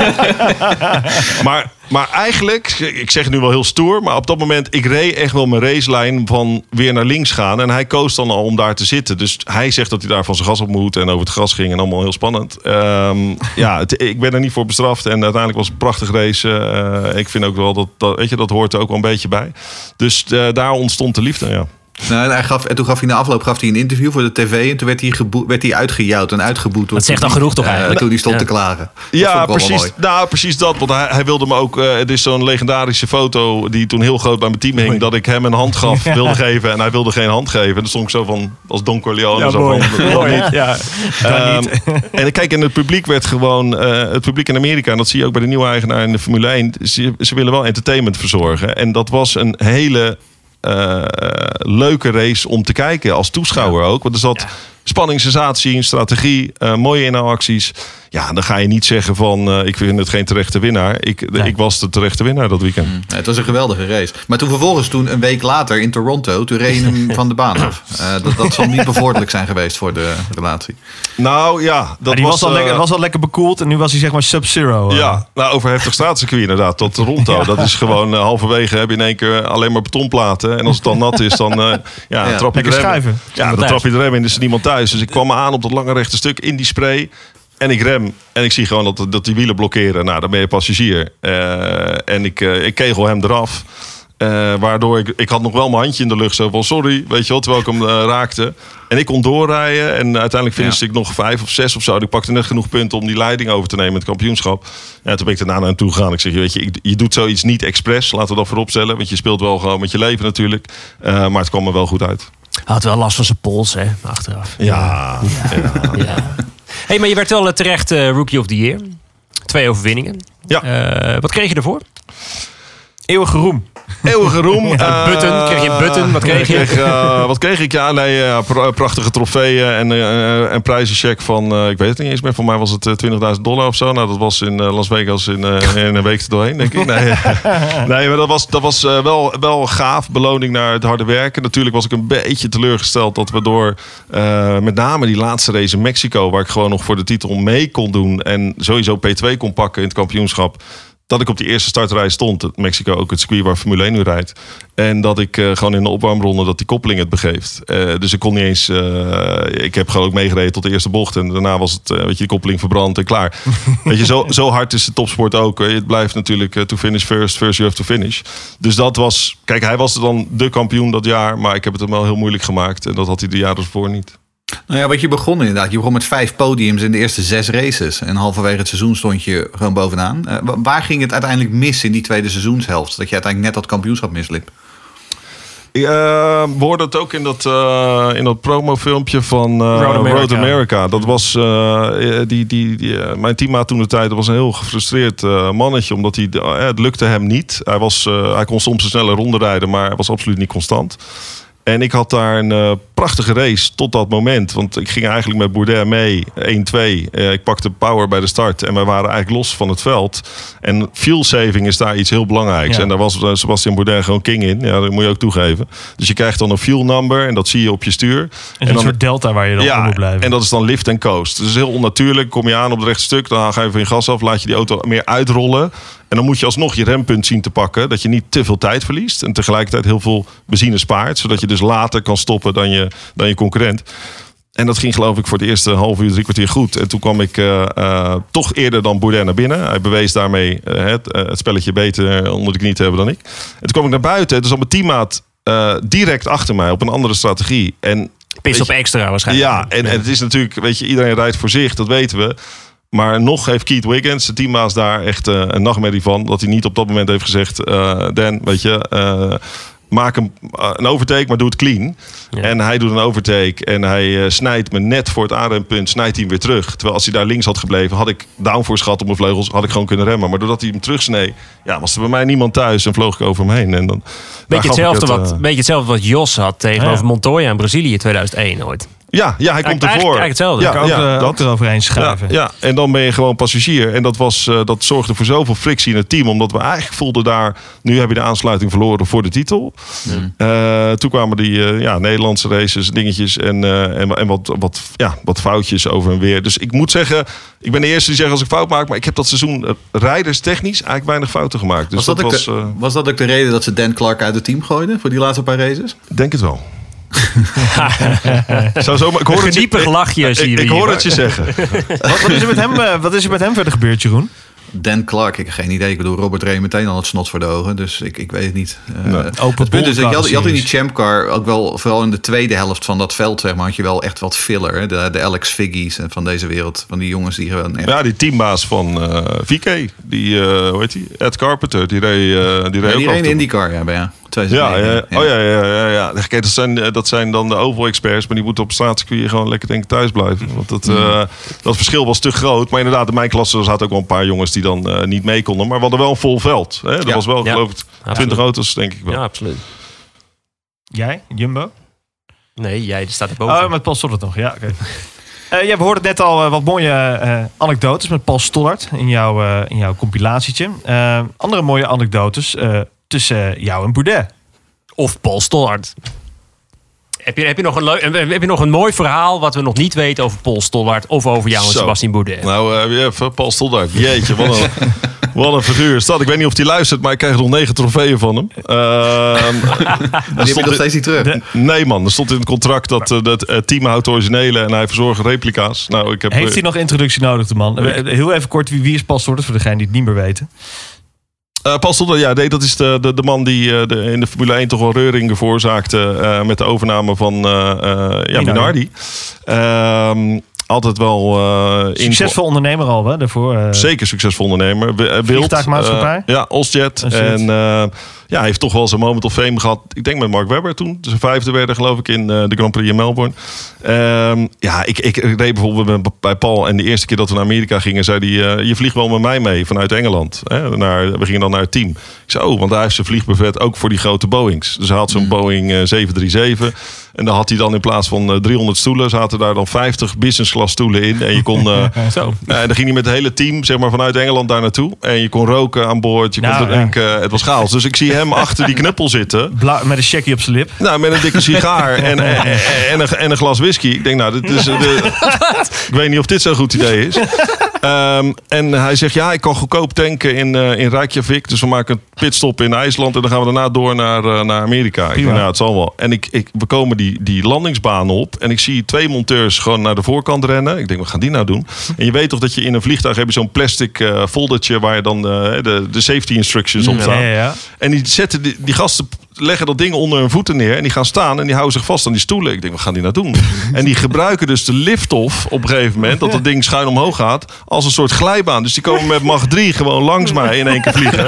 maar, maar eigenlijk, ik zeg het nu wel heel stoer, maar op dat moment, ik reed echt wel mijn racelijn van weer naar links gaan. En hij koos dan al om daar te zitten. Dus hij zegt dat hij daar van zijn gas op moet en over het gras ging en allemaal heel spannend. Ehm, ja, het- ik ben er niet voor bestraft en uiteindelijk was het een prachtig race. Eh, ik vind ook wel dat, dat, weet je, dat hoort er ook wel een beetje bij. Dus eh, daar ontstond de liefde, ja. Nou, en, hij gaf, en toen gaf hij na afloop gaf hij een interview voor de tv. En toen werd hij, geboe, werd hij uitgejouwd en uitgeboet. door Dat zegt al genoeg toch eh, eigenlijk? toen hij stond Ja. te klagen. Dat Ja, precies. Nou, precies dat. Want hij, hij wilde me ook. eh, het is zo'n legendarische foto die toen heel groot bij mijn team hing. Dat ik hem een hand gaf, wilde geven. En hij wilde geen hand geven. En dan stond ik zo van. Als Don Corleone. Ja, zo mooi. van. Mooi. niet. Ja, Ehm, en kijk, en het publiek werd gewoon. eh, het publiek in Amerika, en dat zie je ook bij de nieuwe eigenaar in de Formule 1. Ze, ze willen wel entertainment verzorgen. En dat was een hele eh, leuke race om te kijken. Als toeschouwer ook. Want er zat spanning, sensatie, strategie, eh, mooie inhaalacties. Ja, dan ga je niet zeggen van. eh, ik vind het geen terechte winnaar. Ik, ik was de terechte winnaar dat weekend. Ja, het was een geweldige race. Maar toen vervolgens, toen een week later in Toronto, toen reed hem van de baan af. Eh, dat, dat zal niet bevorderlijk zijn geweest voor de relatie. Nou ja, dat die was, al eh, lekker, was al lekker bekoeld en nu was hij zeg maar sub-zero. Ja, nou, over heftig straatcircuit inderdaad. Tot Toronto. Dat is gewoon halverwege heb je in één keer alleen maar betonplaten. En als het dan nat is, dan eh, ja, Ja, trap je lekker de rem. schuiven. Ja, dan Thuis. trap je de rem in. Is er niemand thuis. Dus ik kwam aan op dat lange rechte stuk in die spray. En ik rem. En ik zie gewoon dat, dat die wielen blokkeren. Nou, dan ben je passagier. Eh, en ik, eh, ik kegel hem eraf. Eh, waardoor ik, ik had nog wel mijn handje in de lucht. Zo van sorry, weet je wel, terwijl ik hem raakte. En ik kon doorrijden. En uiteindelijk finishte ik nog vijf of zes of zo. Ik pakte net genoeg punten om die leiding over te nemen in het kampioenschap. Ja, toen ben ik daarna naar hem toe gegaan. Ik zeg, weet je, ik- je doet zoiets niet expres. Laten we dat voorop stellen. Want je speelt wel gewoon met je leven natuurlijk. Eh, maar het kwam er wel goed uit. Hij had wel last van zijn pols, hè, achteraf. Ja, Ja. Hey, maar je werd wel eh, terecht eh, Rookie of the Year. Twee overwinningen. Ja. Eh, wat kreeg je ervoor? Eeuwige roem. Eeuwige roem. Eh, button. Kreeg je een button? Wat kreeg je? Kreeg, eh, wat kreeg ik? Ja, nee, pra- prachtige trofeeën en eh, prijzencheck van, eh, ik weet het niet eens meer, voor mij was het eh, 20.000 dollar of zo. Nou, dat was in eh, Las Vegas in, eh, in een week er doorheen, denk ik. Nee, nee maar dat was, dat was eh, wel, wel gaaf. Beloning naar het harde werken. Natuurlijk was ik een beetje teleurgesteld dat we door eh, met name die laatste race in Mexico, waar ik gewoon nog voor de titel mee kon doen en sowieso P2 kon pakken in het kampioenschap dat ik op die eerste startrij stond. Mexico ook het circuit waar Formule 1 nu rijdt. En dat ik eh, gewoon in de opwarmronde dat die koppeling het begeeft. Eh, dus ik kon niet eens... eh, ik heb gewoon ook meegereden tot de eerste bocht. En daarna was het, weet je, die koppeling verbrand en klaar. weet je, zo, zo hard is de topsport ook. Het blijft natuurlijk to finish first, first you have to finish. Dus dat was... Kijk, hij was dan de kampioen dat jaar. Maar ik heb het hem wel heel moeilijk gemaakt. En dat had hij de jaren ervoor niet. Nou ja, wat je begon inderdaad. Je begon met vijf podiums in de eerste zes races. En halverwege het seizoen stond je gewoon bovenaan. Eh, wa- waar ging het uiteindelijk mis in die tweede seizoenshelft? Dat je uiteindelijk net dat kampioenschap misliep? Ja, we hoorden het ook in dat, eh, in dat promofilmpje van eh, Road Road, America. America. Dat was uh, die, die, die, uh, mijn teammaat toen de tijd. Was een heel gefrustreerd uh, mannetje, omdat hij uh, het lukte hem niet. Hij, was, hij kon soms een snelle ronde rijden, maar hij was absoluut niet constant. En ik had daar een uh, prachtige race tot dat moment. Want ik ging eigenlijk met Bourdais mee, 1-2. Uh, ik pakte power bij de start en wij waren eigenlijk los van het veld. En fuel saving is daar iets heel belangrijks. Ja. En daar was uh, Sebastian Bourdais gewoon king in. Ja, dat moet je ook toegeven. Dus je krijgt dan een fuel number en dat zie je op je stuur. En, en een dan, soort delta waar je dan ja, moet blijven. En dat is dan lift en coast. Dus heel onnatuurlijk. Kom je aan op het rechtstuk, dan ga je van je gas af, laat je die auto meer uitrollen. En dan moet je alsnog je rempunt zien te pakken. Dat je niet te veel tijd verliest. En tegelijkertijd heel veel benzine spaart. Zodat je dus later kan stoppen dan je, dan je concurrent. En dat ging geloof ik voor het eerste half uur, drie kwartier goed. En toen kwam ik uh, uh, toch eerder dan Bourdais naar binnen. Hij bewees daarmee uh, het, het, spelletje beter onder de knie te hebben dan ik. En toen kwam ik naar buiten. Dus al mijn teammaat direct achter mij op een andere strategie. En Pis op extra waarschijnlijk. Ja, en, en het is natuurlijk, weet je, iedereen rijdt voor zich, dat weten we. Maar nog heeft Keith Wiggins, de teammaas, daar echt uh, een nachtmerrie van. Dat hij niet op dat moment heeft gezegd: uh, Dan, weet je, uh, maak een, een overtake, maar doe het clean. Ja. En hij doet een overtake en hij snijdt me net voor het aanrempunt, snijdt hij hem weer terug. Terwijl als hij daar links had gebleven, had ik downforce gehad op mijn vleugels, had ik gewoon kunnen remmen. Maar doordat hij hem terugsnee, ja, was er bij mij niemand thuis en vloog ik over hem heen. En dan, beetje, hetzelfde het, wat, beetje hetzelfde wat Jos had tegenover ja. Montoya in Brazilië 2001 ooit. Ja, ja, hij komt ervoor. Eigenlijk, eigenlijk hetzelfde. Ja, ook, ja, dat eroverheen schuiven. Ja, ja, en dan ben je gewoon passagier. En dat, was, uh, dat zorgde voor zoveel frictie in het team. Omdat we eigenlijk voelden daar... Nu heb je de aansluiting verloren voor de titel. Mm. Uh, toen kwamen die uh, ja, Nederlandse races, dingetjes. En, en, en wat, wat, ja, wat foutjes over en weer. Dus ik moet zeggen... Ik ben de eerste die zegt als ik fout maak. Maar ik heb dat seizoen rijderstechnisch eigenlijk weinig fouten gemaakt. Dus was, dat, dat was, de, was dat ook de reden dat ze Dan Clark uit het team gooiden? Voor die laatste paar races? Denk het wel. Zou zo, ik hoor een geniepig lachje zie je Ik, ik hoor het je zeggen. wat, wat, is er met hem, uh, wat is er met hem verder gebeurd, Jeroen? Dan Clark, ik heb geen idee. Ik bedoel, Robert reed meteen al het snot voor de ogen. Dus ik, ik weet het niet. Uh, nee. Open het punt is, je had, je had in die champcar ook wel, vooral in de tweede helft van dat veld, zeg maar, had je wel echt wat filler. Hè? De, de Alex Figgies van deze wereld. Van die jongens die gewoon echt... Ja, die teambaas van uh, VK. Die, uh, hoe heet die? Ed Carpenter. Die reed, uh, die reed ja, die ook reed in IndyCar, ja, bij ja. Ja, ja, oh ja, ja, ja, ja. Kijk, dat, zijn, dat zijn dan de oval-experts, maar die moeten op straatcircuit gewoon lekker denk ik thuis blijven. Want dat, uh, dat verschil was te groot. Maar inderdaad, in mijn klasse zaten ook wel een paar jongens die dan uh, niet mee konden. Maar we hadden wel een vol veld. Hè? Dat ja. was wel, geloof ik, 20 auto's, denk ik wel. Ja, absoluut. Jij, Jumbo? Nee, jij staat erboven. Oh, met Paul Stollert nog, ja, oké. Okay. Uh, ja, we hoorden net al uh, wat mooie uh, anekdotes met Paul Stollard in, jouw in jouw compilatietje. andere mooie anekdotes tussen jou en Boudet. Of Paul Stollard. Heb je, heb, je nog een leuk, heb je nog een mooi verhaal wat we nog niet weten over Paul Stollard of over jou en Zo. Sebastien Boudet? Nou, uh, even Paul Stollard. Jeetje, wat een, wat een figuur. Stad, ik weet niet of hij luistert, maar ik krijg nog negen trofeeën van hem. Uh, die heb je nog steeds niet terug? De, nee man, er stond in het contract dat uh, het uh, team houdt originele en hij verzorgt replica's. Nou, ik heb, Heeft hij nog introductie nodig, de man? Heel even kort, wie, wie is Paul Stollard, voor degene die het niet meer weten? Uh, Paul Stoddard, ja, nee, dat is de, de, de man die uh, de, in de Formule 1 toch wel reuring veroorzaakte uh, met de overname van ja, Minardi. Ehm, altijd wel... Succesvol ondernemer al, hè, daarvoor. Zeker succesvol ondernemer. Wild, Vliegtuigmaatschappij. ja, Osjet. En ja, hij heeft toch wel zijn moment of fame gehad. Ik denk met Mark Webber toen. Zijn vijfde werden geloof ik in de Grand Prix in Melbourne. Um, ja, ik, ik reed bijvoorbeeld bij Paul. En de eerste keer dat we naar Amerika gingen, zei hij... Uh, je vliegt wel met mij mee vanuit Engeland. Hè, naar, we gingen dan naar het team. Ik zei, oh, want hij heeft zijn vliegbuffet ook voor die grote Boeings. Dus hij had zo'n mm. Boeing uh, 737. En dan had hij dan in plaats van uh, 300 stoelen... zaten daar dan 50 business class stoelen in. En je kon... Zo. en dan ging hij met het hele team zeg maar, vanuit Engeland daar naartoe. En je kon roken aan boord. Je kon Nou, drinken. Het was chaos. Dus ik zie hem achter die knuppel zitten. Bla met een checkie op zijn lip. Nou, met een dikke sigaar en, en, en, een, en een glas whisky. Ik denk, nou, dit is, de, ik weet niet of dit zo'n goed idee is. Um, en hij zegt, ja, ik kan goedkoop tanken in, uh, in Reykjavik. Dus we maken een pitstop in IJsland. En dan gaan we daarna door naar, uh, naar Amerika. Ik denk, nou, het zal wel. En ik, ik, we komen die, die landingsbaan op. En ik zie twee monteurs gewoon naar de voorkant rennen. Ik denk, wat gaan die nou doen? En je weet toch dat je in een vliegtuig heb je zo'n plastic uh, foldertje... waar je dan de, de safety instructions op staan. Ja, ja, ja. En die zetten die, die gasten leggen dat ding onder hun voeten neer. En die gaan staan en die houden zich vast aan die stoelen. Ik denk, wat gaan die nou doen? en die gebruiken dus de lift-off op een gegeven moment. Dat dat ding schuin omhoog gaat. Als een soort glijbaan. Dus die komen met Mach 3 gewoon langs mij in één keer vliegen.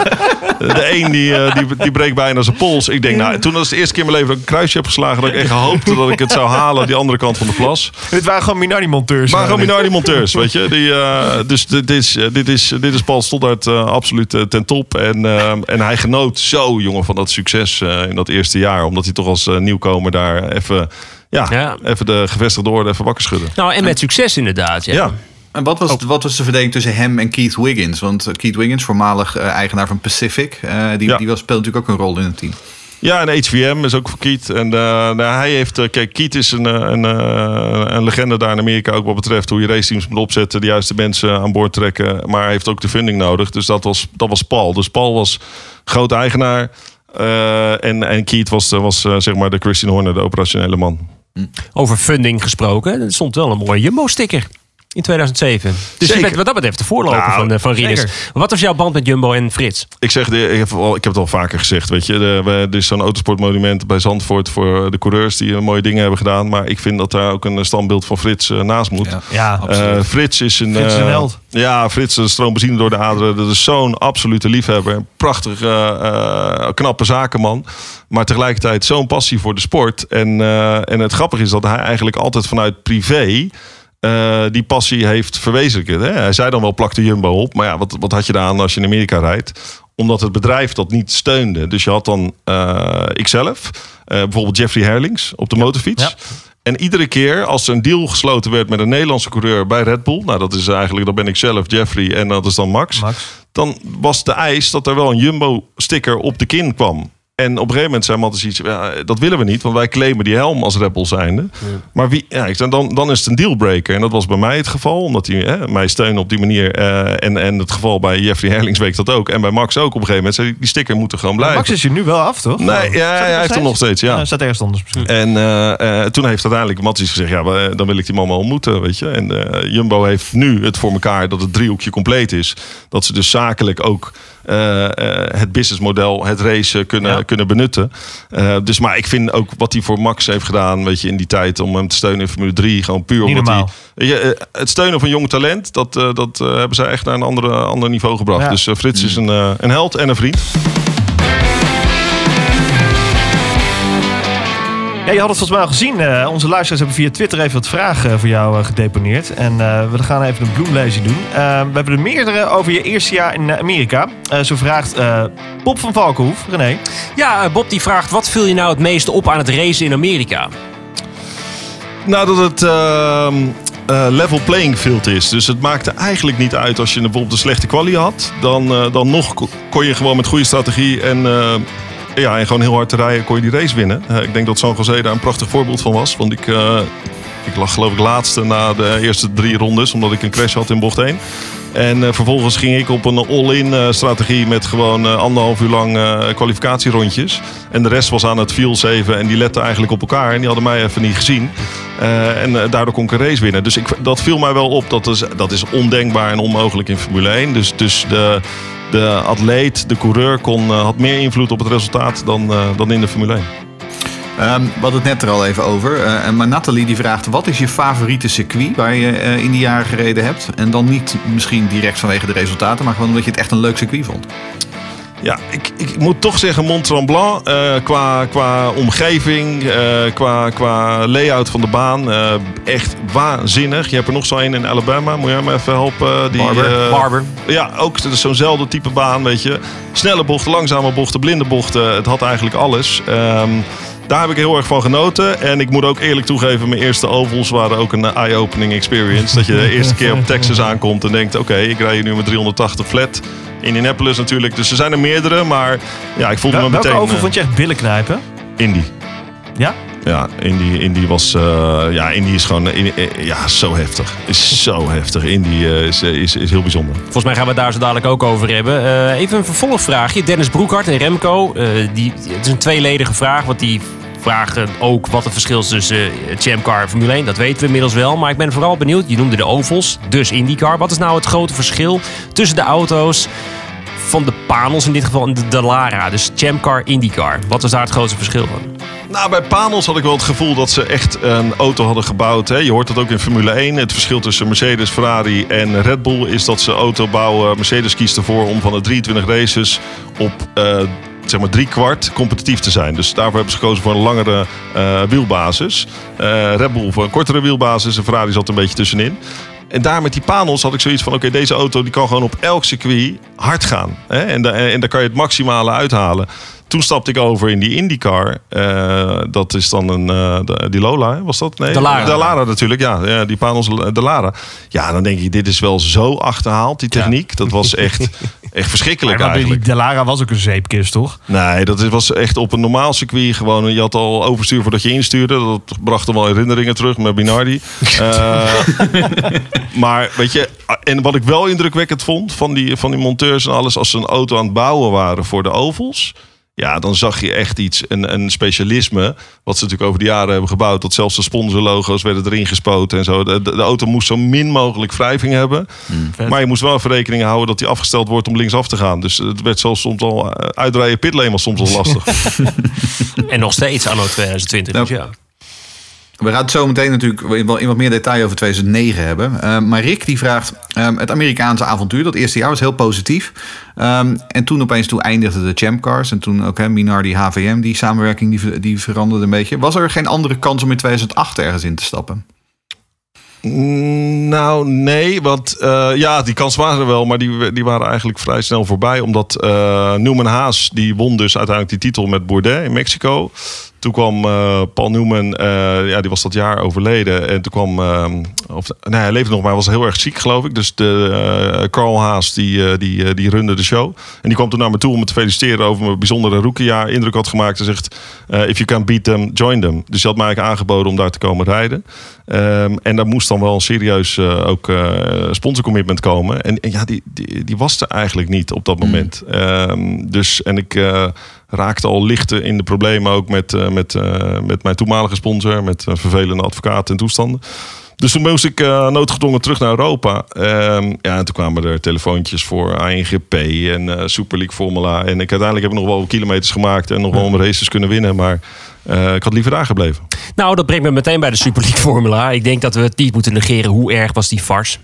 De een die, eh, die, die breekt bijna zijn pols. Ik denk, nou, toen was de eerste keer in mijn leven dat ik een kruisje heb geslagen. Dat ik echt hoopte dat ik het zou halen. Die andere kant van de plas. Dit waren gewoon Minardi-monteurs. Maar gewoon Minardi-monteurs, weet je. Die, eh, dus dit is, eh, dit, is, dit is Paul Stoddard eh, absoluut ten top. En, en hij genoot zo, jongen, van dat succes in dat eerste jaar. Omdat hij toch als eh, nieuwkomer daar even, ja, Ja. even de gevestigde orde even wakker schudden. Nou, en met succes inderdaad. Ja. Ja. En wat was, wat was de verdeling tussen hem en Keith Wiggins? Want eh, Keith Wiggins, voormalig eh, eigenaar van Pacific, eh, die, Ja. die was, speelt natuurlijk ook een rol in het team. Ja, en HVM is ook voor Keith. En eh, nou, hij heeft, eh, kijk, Keith is een, eh, een, eh, een legende daar in Amerika ook wat betreft hoe je raceteams moet opzetten, de juiste mensen aan boord trekken. Maar hij heeft ook de funding nodig. Dus dat was, dat was Paul. Dus Paul was groot eigenaar. Eh, en, en Keith was, eh, was eh, zeg maar de Christian Horner, de operationele man. Over funding gesproken. Er stond wel een mooie Jumbo-sticker. In 2007. Dus je bent wat dat betreft de voorloper Nou, van, eh, van zeker. Wat was jouw band met Jumbo en Frits? Ik zeg, de- ik heb, al, ik heb het al vaker gezegd, weet je. De, we- er is zo'n autosportmonument bij Zandvoort voor de coureurs die eh, mooie dingen hebben gedaan. Maar ik vind dat daar ook een standbeeld van Frits eh, naast moet. Ja. Ja, Eh, Frits is een, Frits is een eh, held. Ja, Frits eh, stroomt benzine door de aderen. Dat is zo'n absolute liefhebber. Een prachtig, eh, eh, knappe zakenman. Maar tegelijkertijd zo'n passie voor de sport. En, eh, en het grappige is dat hij eigenlijk altijd vanuit privé... eh, die passie heeft verwezenlijkt. Hè? Hij zei dan wel plak de Jumbo op. Maar ja, wat, wat had je daar aan als je in Amerika rijdt? Omdat het bedrijf dat niet steunde. Dus je had dan eh, ikzelf, eh, bijvoorbeeld Jeffrey Herlings op de motorfiets. Ja. En iedere keer als er een deal gesloten werd met een Nederlandse coureur bij Red Bull, nou dat is eigenlijk, dat ben ik zelf, Jeffrey, en dat is dan Max. Max. Dan was de eis dat er wel een Jumbo-sticker op de kin kwam. En op een gegeven moment zei Mattis iets, ja, dat willen we niet, want wij claimen die helm als Bull zijnde. Maar wie, ja, ik zei, dan, dan is het een dealbreaker. En dat was bij mij het geval, omdat hij hè, mij steunde op die manier. eh, en, en het geval bij Jeffrey Herlings week dat ook. En bij Max ook op een gegeven moment. Zei, die sticker moet er gewoon blijven. Max is er nu wel af, toch? Nee, Staat ja, hij heeft hem nog steeds, ja. Ja, staat ergens anders misschien. En eh, eh, toen heeft uiteindelijk Matties gezegd: Ja, dan wil ik die man wel ontmoeten. Weet je? En Jumbo heeft nu het voor elkaar dat het driehoekje compleet is. Dat ze dus zakelijk ook het businessmodel, het racen kunnen, Ja. kunnen benutten. Eh, dus, maar ik vind ook wat hij voor Max heeft gedaan, weet je, in die tijd om hem te steunen in Formule 3, gewoon puur Niet omdat hij. normaal. Je, eh, het steunen van jong talent, dat, eh, dat eh, hebben zij echt naar een andere, ander niveau gebracht. Ja. Dus eh, Frits is een, eh, een held en een vriend. Ja, je had het volgens mij al gezien. Eh, onze luisteraars hebben via Twitter even wat vragen eh, voor jou eh, gedeponeerd. En eh, we gaan even een bloemlezing doen. We hebben er meerdere over je eerste jaar in Amerika. Eh, zo vraagt eh Bob van Valkenhoef, René. Ja, Bob die vraagt, wat viel je nou het meeste op aan het racen in Amerika? Nou, dat het ehm, eh, level playing field is. Dus het maakte eigenlijk niet uit als je bijvoorbeeld een slechte kwalie had. Dan, eh, dan nog ko- kon je gewoon met goede strategie en, eh, ja, en gewoon heel hard te rijden, kon je die race winnen. Eh, ik denk dat San Jose daar een prachtig voorbeeld van was. Want ik, eh, ik lag geloof ik laatste na de eerste drie rondes, omdat ik een crash had in bocht 1. En eh, vervolgens ging ik op een all-in strategie met gewoon anderhalf uur lang kwalificatierondjes. En de rest was aan het fuel saven en die letten eigenlijk op elkaar. En die hadden mij even niet gezien. En daardoor kon ik een race winnen. Dus ik, dat viel mij wel op. Dat is, dat is ondenkbaar en onmogelijk in Formule 1. Dus, dus de, de atleet, de coureur, kon, eh, had meer invloed op het resultaat dan, eh, dan in de Formule 1. Ehm, we hadden het net er al even over. En maar Nathalie die vraagt: wat is je favoriete circuit waar je in die jaren gereden hebt? En dan niet misschien direct vanwege de resultaten, maar gewoon omdat je het echt een leuk circuit vond. Ja, ik, ik moet toch zeggen Mont Tremblant. eh, qua, qua omgeving, eh, qua, qua layout van de baan. eh, echt waanzinnig. Je hebt er nog zo een in Alabama. Moet jij me even helpen? Die, Barber. Barber. Ja, ook zo'nzelfde type baan, weet je. Snelle bochten, langzame bochten, blinde bochten. Het had eigenlijk alles. Ehm, daar heb ik heel erg van genoten. En ik moet ook eerlijk toegeven, mijn eerste ovals waren ook een eye-opening experience. dat je de eerste keer op Texas aankomt en denkt... oké, ik rij hier nu met 380 flat. Indianapolis natuurlijk. Dus er zijn er meerdere, maar ja, ik voelde me Wel, welke meteen... over eh, vond je echt billen knijpen? Indy. Ja? Ja, Indy, Indy was. eh, ja, Indy is gewoon. eh, ja, zo heftig. Is zo heftig. Indy eh, is, is, is heel bijzonder. Volgens mij gaan we het daar zo dadelijk ook over hebben. Eh, even een vervolgvraagje. Dennis Broekhart en Remco. eh, die, het is een tweeledige vraag, want die vragen ook wat het verschil is tussen uh, Champcar en Formule 1. Dat weten we inmiddels wel. Maar ik ben vooral benieuwd. Je noemde de ovals, dus IndyCar. Wat is nou het grote verschil tussen de auto's van de panels in dit geval en de Dallara. Dus Chamcar, IndyCar. Wat was daar het grootste verschil van? Nou, bij Panos had ik wel het gevoel dat ze echt een auto hadden gebouwd. Hè. Je hoort dat ook in Formule 1. Het verschil tussen Mercedes, Ferrari en Red Bull is dat ze auto bouwen. Mercedes kiest ervoor om van de 23 races op eh, zeg maar drie kwart competitief te zijn. Dus daarvoor hebben ze gekozen voor een langere eh, wielbasis. Eh, Red Bull voor een kortere wielbasis en Ferrari zat een beetje tussenin. En daar met die panels had ik zoiets van: oké, deze auto die kan gewoon op elk circuit hard gaan. Hè? En, da- en daar kan je het maximale uithalen. Toen stapte ik over in die IndyCar. Eh, dat is dan een. eh, de- die Lola, was dat? Nee, Dallara. Dallara natuurlijk, ja. ja die panels eh, Dallara. Ja, dan denk je: dit is wel zo achterhaald, die techniek. Dat was echt, echt verschrikkelijk Maar die eigenlijk. Delara was ook een zeepkist, toch? Nee, dat was echt op een normaal circuit gewoon. Je had al overstuur voordat je instuurde. Dat bracht dan wel herinneringen terug met Binardi. Maar weet je, en wat ik wel indrukwekkend vond van die, van die monteurs en alles, als ze een auto aan het bouwen waren voor de ovals. Ja, dan zag je echt iets, een, een specialisme. Wat ze natuurlijk over de jaren hebben gebouwd. Dat zelfs de sponsorlogo's werden erin gespoten en zo. De, de, de auto moest zo min mogelijk wrijving hebben. maar je moest wel even rekening houden dat die afgesteld wordt om linksaf te gaan. Dus het werd zelfs soms al eh, uitrijden pitlane was soms al lastig. En nog steeds anno 2020. Dus ja. We gaan het zo meteen natuurlijk in wat, meer detail over 2009 hebben. Eh, maar Rick die vraagt, ehm, het Amerikaanse avontuur, dat eerste jaar was heel positief. Ehm, en toen opeens toen eindigden de Champ Cars. En toen ook hè, Minardi, HVM, die samenwerking die, die veranderde een beetje. Was er geen andere kans om in 2008 ergens in te stappen? Mm, Nou, nee, want eh, ja, die kans waren er wel, maar die, die waren eigenlijk vrij snel voorbij. Omdat eh Newman Haas, die won dus uiteindelijk die titel met Bourdais in Mexico. Toen kwam eh, Paul Newman, eh, ja, die was dat jaar overleden. En toen kwam, eh, of, nee, hij leefde nog, maar hij was heel erg ziek, geloof ik. Dus de, eh, Carl Haas, die, die, die runde de show. En die kwam toen naar me toe om me te feliciteren over mijn bijzondere rookiejaar. Indruk had gemaakt en zegt, if you can beat them, join them. Dus hij had mij eigenlijk aangeboden om daar te komen rijden. Ehm, en daar moest dan wel een serieus ook sponsorcommitment komen. En, en ja, die, die, die was er eigenlijk niet op dat moment. Ehm, dus, en ik raakte al licht in de problemen ook met, eh, met, eh, met mijn toenmalige sponsor. Met vervelende advocaten en toestanden. Dus toen moest ik eh, noodgedwongen terug naar Europa. Ehm, ja, en toen kwamen er telefoontjes voor ANGP en Super League Formula. En ik, uiteindelijk heb ik nog wel kilometers gemaakt en nog wel races kunnen winnen. Maar ik had liever daar gebleven. Nou, dat brengt me meteen bij de Super League Formula. Ik denk dat we het niet moeten negeren. Hoe erg was die fars?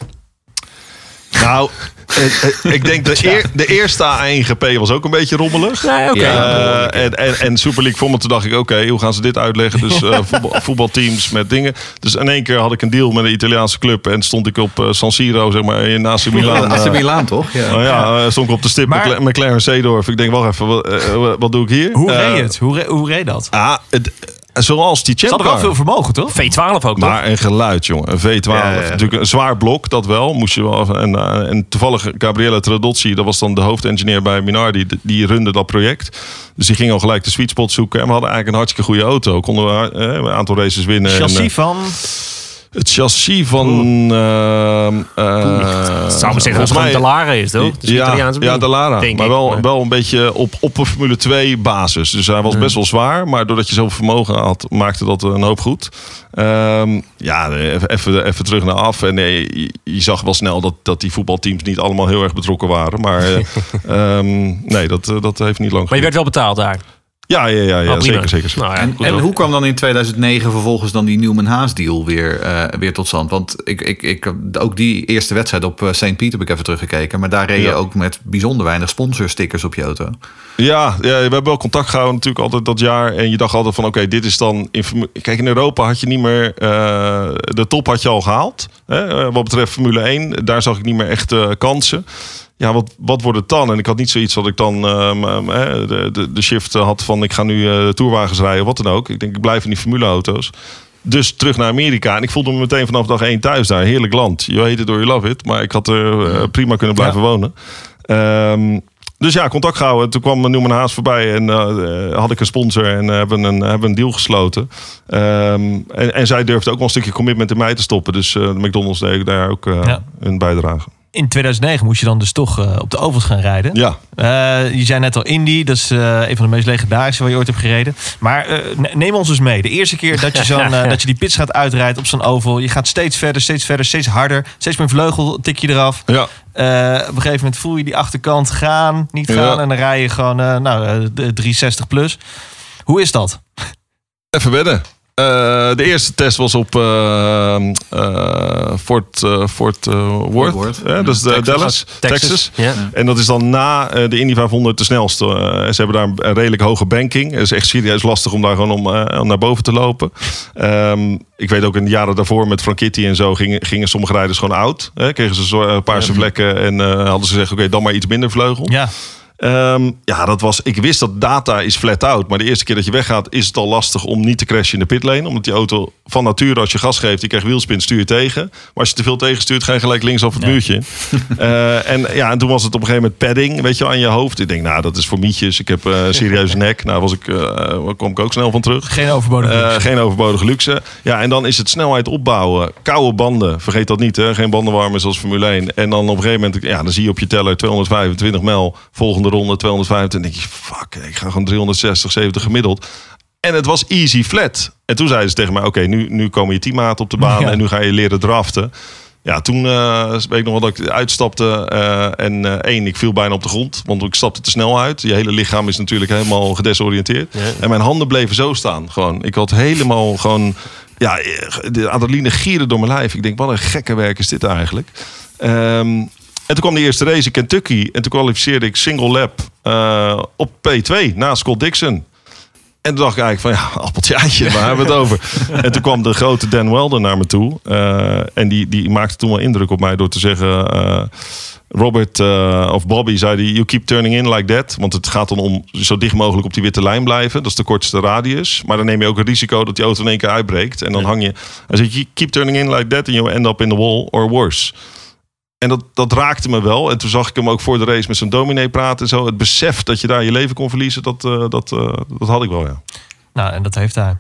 Nou, eh, eh, ik denk de, eer- de eerste A1GP was ook een beetje rommelig. Nee, oké. Eh, en, en, en Super League Formula, toen dacht ik, oké, hoe gaan ze dit uitleggen? Dus eh, voetbal, voetbalteams met dingen. Dus in één keer had ik een deal met een Italiaanse club. En stond ik op San Siro, zeg maar, in AC Milan. AC Milan, toch? Ja. nou ja, stond ik op de stip Maar- met, Cla- met Clarence Seedorf. Ik denk, wacht even, wat, wat doe ik hier? Hoe reed het? Hoe, re- hoe reed dat? Ah, het, zoals die Ze hadden wel Champ veel vermogen, toch? V12 ook, toch? maar een geluid, jongen. Een V12. Ja, ja. Natuurlijk een zwaar blok, dat wel. Moest je wel en, eh, en toevallig Gabriele Tradozzi, dat was dan de hoofdengineer bij Minardi, die, die runde dat project. Dus die ging al gelijk de sweet spot zoeken. En we hadden eigenlijk een hartstikke goede auto. Konden we eh, een aantal races winnen. En, Chassis eh, van... het chassis van... ehm, eh, Zou me zeggen dat het is, toch? Dat is een ja, Italiaanse ja, Dallara. denk Maar ik. wel, wel een beetje op, op een Formule 2 basis. Dus hij was best wel zwaar. Maar doordat je zoveel vermogen had, maakte dat een hoop goed. Ehm, ja, even, even, terug naar af. En eh, je, zag wel snel dat, dat die voetbalteams niet allemaal heel erg betrokken waren. Maar eh, ehm, nee, dat, eh, dat heeft niet lang Maar je werd wel betaald daar. Ja, ja, ja, ja Oh, prima. zeker, zeker. zeker. Nou ja, En, en hoe kwam dan in 2009 vervolgens dan die Newman Haas deal weer, eh, weer tot stand? Want ik, ik, ik, ook die eerste wedstrijd op eh, St. Piet heb ik even teruggekeken. Maar daar reed je ook met bijzonder weinig sponsorstickers op je auto. Ja, ja, we hebben wel contact gehouden natuurlijk altijd dat jaar. En je dacht altijd van oké, dit is dan... Kijk, in Europa had je niet meer... eh, de top had je al gehaald. Hè? Wat betreft Formule 1. Daar zag ik niet meer echt eh, kansen. Ja, wat, wat wordt het dan? En ik had niet zoiets dat ik dan ehm, ehm, de, de, de shift had van... ik ga nu eh tourwagens rijden, wat dan ook. Ik denk, ik blijf in die formuleauto's. Dus terug naar Amerika. En ik voelde me meteen vanaf dag één thuis daar. Heerlijk land. Je hate it or you love it. Maar ik had er eh, prima kunnen blijven wonen. Ehm, dus ja, contact gehouden. Toen kwam Newman Haas voorbij en eh, eh, had ik een sponsor en eh, hebben een, hebben een deal gesloten. En, en zij durfde ook wel een stukje commitment in mij te stoppen. Dus eh, de McDonald's deed daar ook eh Ja. een bijdrage. In 2009 moest je dan dus toch eh, op de ovals gaan rijden. Ja. Eh, je zei net al Indy, dat is eh, een van de meest legendarische waar je ooit hebt gereden. Maar ne- neem ons eens mee. De eerste keer dat je, zo'n, dat je die pits gaat uitrijden op zo'n oval. Je gaat steeds verder, steeds verder, steeds harder. Steeds meer vleugel tik je eraf. Ja. Eh, op een gegeven moment voel je die achterkant gaan, niet gaan. Ja. En dan rij je gewoon eh, nou, eh, de 360 plus. Hoe is dat? Even wedden. Eh, de eerste test was op eh, eh, Fort, Fort Worth. Worth. Ja, dat is de Texas. Dallas, Texas. Texas. Ja. En dat is dan na eh, de Indy 500 de snelste. Ze hebben daar een redelijk hoge banking. Het is echt serieus lastig om daar gewoon om, eh, om naar boven te lopen. Ehm, ik weet ook in de jaren daarvoor met Frank Kitty en zo gingen, gingen sommige rijders gewoon oud. Hè, kregen ze zo- een paarse vlekken en eh, hadden ze gezegd: oké, dan maar iets minder vleugel. Ja, Ehm, ja, dat was. Ik wist dat data is flat out. Maar de eerste keer dat je weggaat, is het al lastig om niet te crashen in de pitlane. Omdat die auto van nature, als je gas geeft, die krijgt wielspin, stuur je tegen. Maar als je te veel tegenstuurt, ga je gelijk linksaf het Ja. muurtje. Eh, en, ja, en toen was het op een gegeven moment padding, weet je, aan je hoofd. Ik denk, nou, dat is voor mietjes. Ik heb eh, een serieuze nek. Nou, was ik, eh kwam ik ook snel van terug. geen overbodige luxe. geen overbodige luxe. Ja, en dan is het snelheid opbouwen. Koude banden, vergeet dat niet. Hè? Geen bandenwarmers zoals Formule 1. En dan op een gegeven moment, ja, dan zie je op je teller 225 mijl. Volgende ronde 225. En denk je, fuck, ik ga gewoon 360, 70 gemiddeld. En het was easy flat. En toen zeiden ze tegen mij, oké, nu, nu komen je teammaten op de baan. Ja. En nu ga je leren draften. Ja, toen eh, weet ik nog wel dat ik uitstapte. eh, en eh, één, ik viel bijna op de grond. Want ik stapte te snel uit. Je hele lichaam is natuurlijk helemaal gedesoriënteerd. En mijn handen bleven zo staan. Gewoon. Ik had helemaal gewoon... Ja, de adrenaline gierde door mijn lijf. Ik denk, wat een gekke werk is dit eigenlijk. Ehm, en toen kwam de eerste race in Kentucky. En toen kwalificeerde ik single lap eh, op P2 na Scott Dixon. En toen dacht ik eigenlijk van, ja, appeltje eitje, waar hebben we het over? en toen kwam de grote Dan Welder naar me toe. Eh, en die, die maakte toen wel indruk op mij door te zeggen... eh, Robert of Bobby zei die, you keep turning in like that. Want het gaat dan om zo dicht mogelijk op die witte lijn blijven. Dat is de kortste radius. Maar dan neem je ook een risico dat die auto in één keer uitbreekt. En dan hang je... Hij zei, "You keep turning in like that and you end up in the wall or worse. En dat, dat raakte me wel. En toen zag ik hem ook voor de race met zo'n dominee praten. En zo. Het besef dat je daar je leven kon verliezen, dat, eh, dat, eh, dat had ik wel, ja. Nou, en dat heeft hij.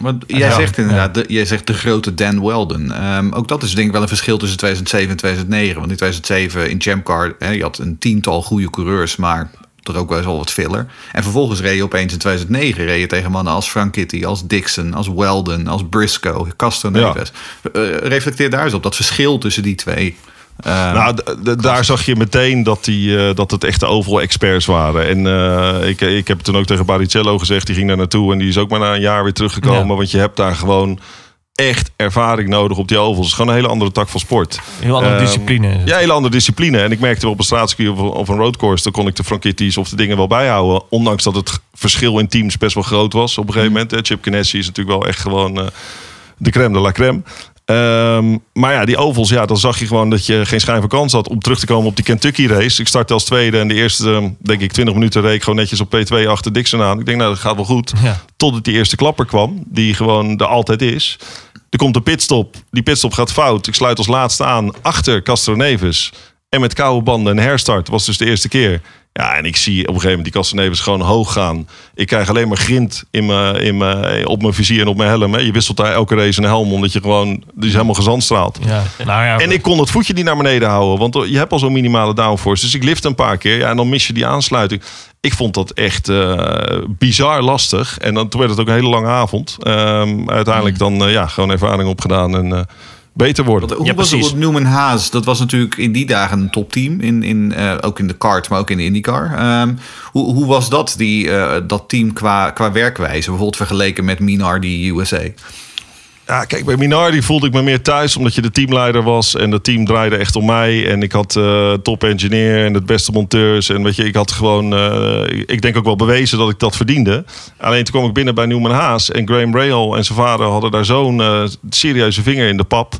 Maar jij Ja. zegt inderdaad, de, jij zegt de grote Dan Weldon. Ehm, ook dat is denk ik wel een verschil tussen 2007 en 2009. Want in 2007 in Chamcar, hè, je had een tiental goede coureurs, maar er ook wel wat filler. En vervolgens reed je opeens in 2009 reed je tegen mannen als Frank Kitty, als Dixon, als Weldon, als Briscoe, Castro Neves. Eh, reflecteer daar eens op dat verschil tussen die twee. Ehm, nou, daar zag je meteen dat, die, eh, dat het echte oval-experts waren. En eh, ik, ik heb toen ook tegen Baricello gezegd, die ging daar naartoe. En die is ook maar na een jaar weer teruggekomen. Ja. Want je hebt daar gewoon echt ervaring nodig op die ovals. Het is gewoon een hele andere tak van sport. Heel andere Ehm, discipline. Ja, hele andere discipline. En ik merkte wel op een straatcircuit of, een roadcourse... dan kon ik de Frankitties of de dingen wel bijhouden. Ondanks dat het verschil in teams best wel groot was op een gegeven moment. hè. Chip Ganassi is natuurlijk wel echt gewoon eh, de crème de la crème. Ehm, maar ja, die ovals, ja, dan zag je gewoon dat je geen schijn van kans had om terug te komen op die Kentucky race. Ik startte als tweede en de eerste, denk ik, 20 minuten reed ik gewoon netjes op P2 achter Dixon aan. Ik denk, nou, dat gaat wel goed. Ja. Totdat die eerste klapper kwam, die gewoon er altijd is. Er komt een pitstop. Die pitstop gaat fout. Ik sluit als laatste aan achter Castro Neves. En met koude banden een herstart. was dus de eerste keer. Ja, en ik zie op een gegeven moment die Castro Neves gewoon hoog gaan. Ik krijg alleen maar grind in mijn, in mijn, op mijn vizier en op mijn helm. Hè. Je wisselt daar elke race een helm omdat je gewoon... Die is helemaal gezandstraald. Ja. Nou ja, En ik kon het voetje niet naar beneden houden. Want je hebt al zo'n minimale downforce. Dus ik lift een paar keer. Ja, en dan mis je die aansluiting. Ik vond dat echt eh, bizar lastig. En dan, toen werd het ook een hele lange avond. Ehm, uiteindelijk dan eh, ja, gewoon ervaring opgedaan. En eh, beter worden. Hoe Ja, was precies. het Newman Haas? Dat was natuurlijk in die dagen een topteam. In, in, eh, ook in de kart, maar ook in de IndyCar. Ehm, hoe, hoe was dat, die, eh, dat team qua, qua werkwijze? Bijvoorbeeld vergeleken met Minardi USA. Ja, kijk, bij Minardi voelde ik me meer thuis omdat je de teamleider was. En het team draaide echt om mij. En ik had eh, top engineer en het beste monteurs. En weet je, ik had gewoon, eh, ik denk ook wel bewezen dat ik dat verdiende. Alleen toen kwam ik binnen bij Newman Haas. En Graham Rahal en zijn vader hadden daar zo'n eh, serieuze vinger in de pap.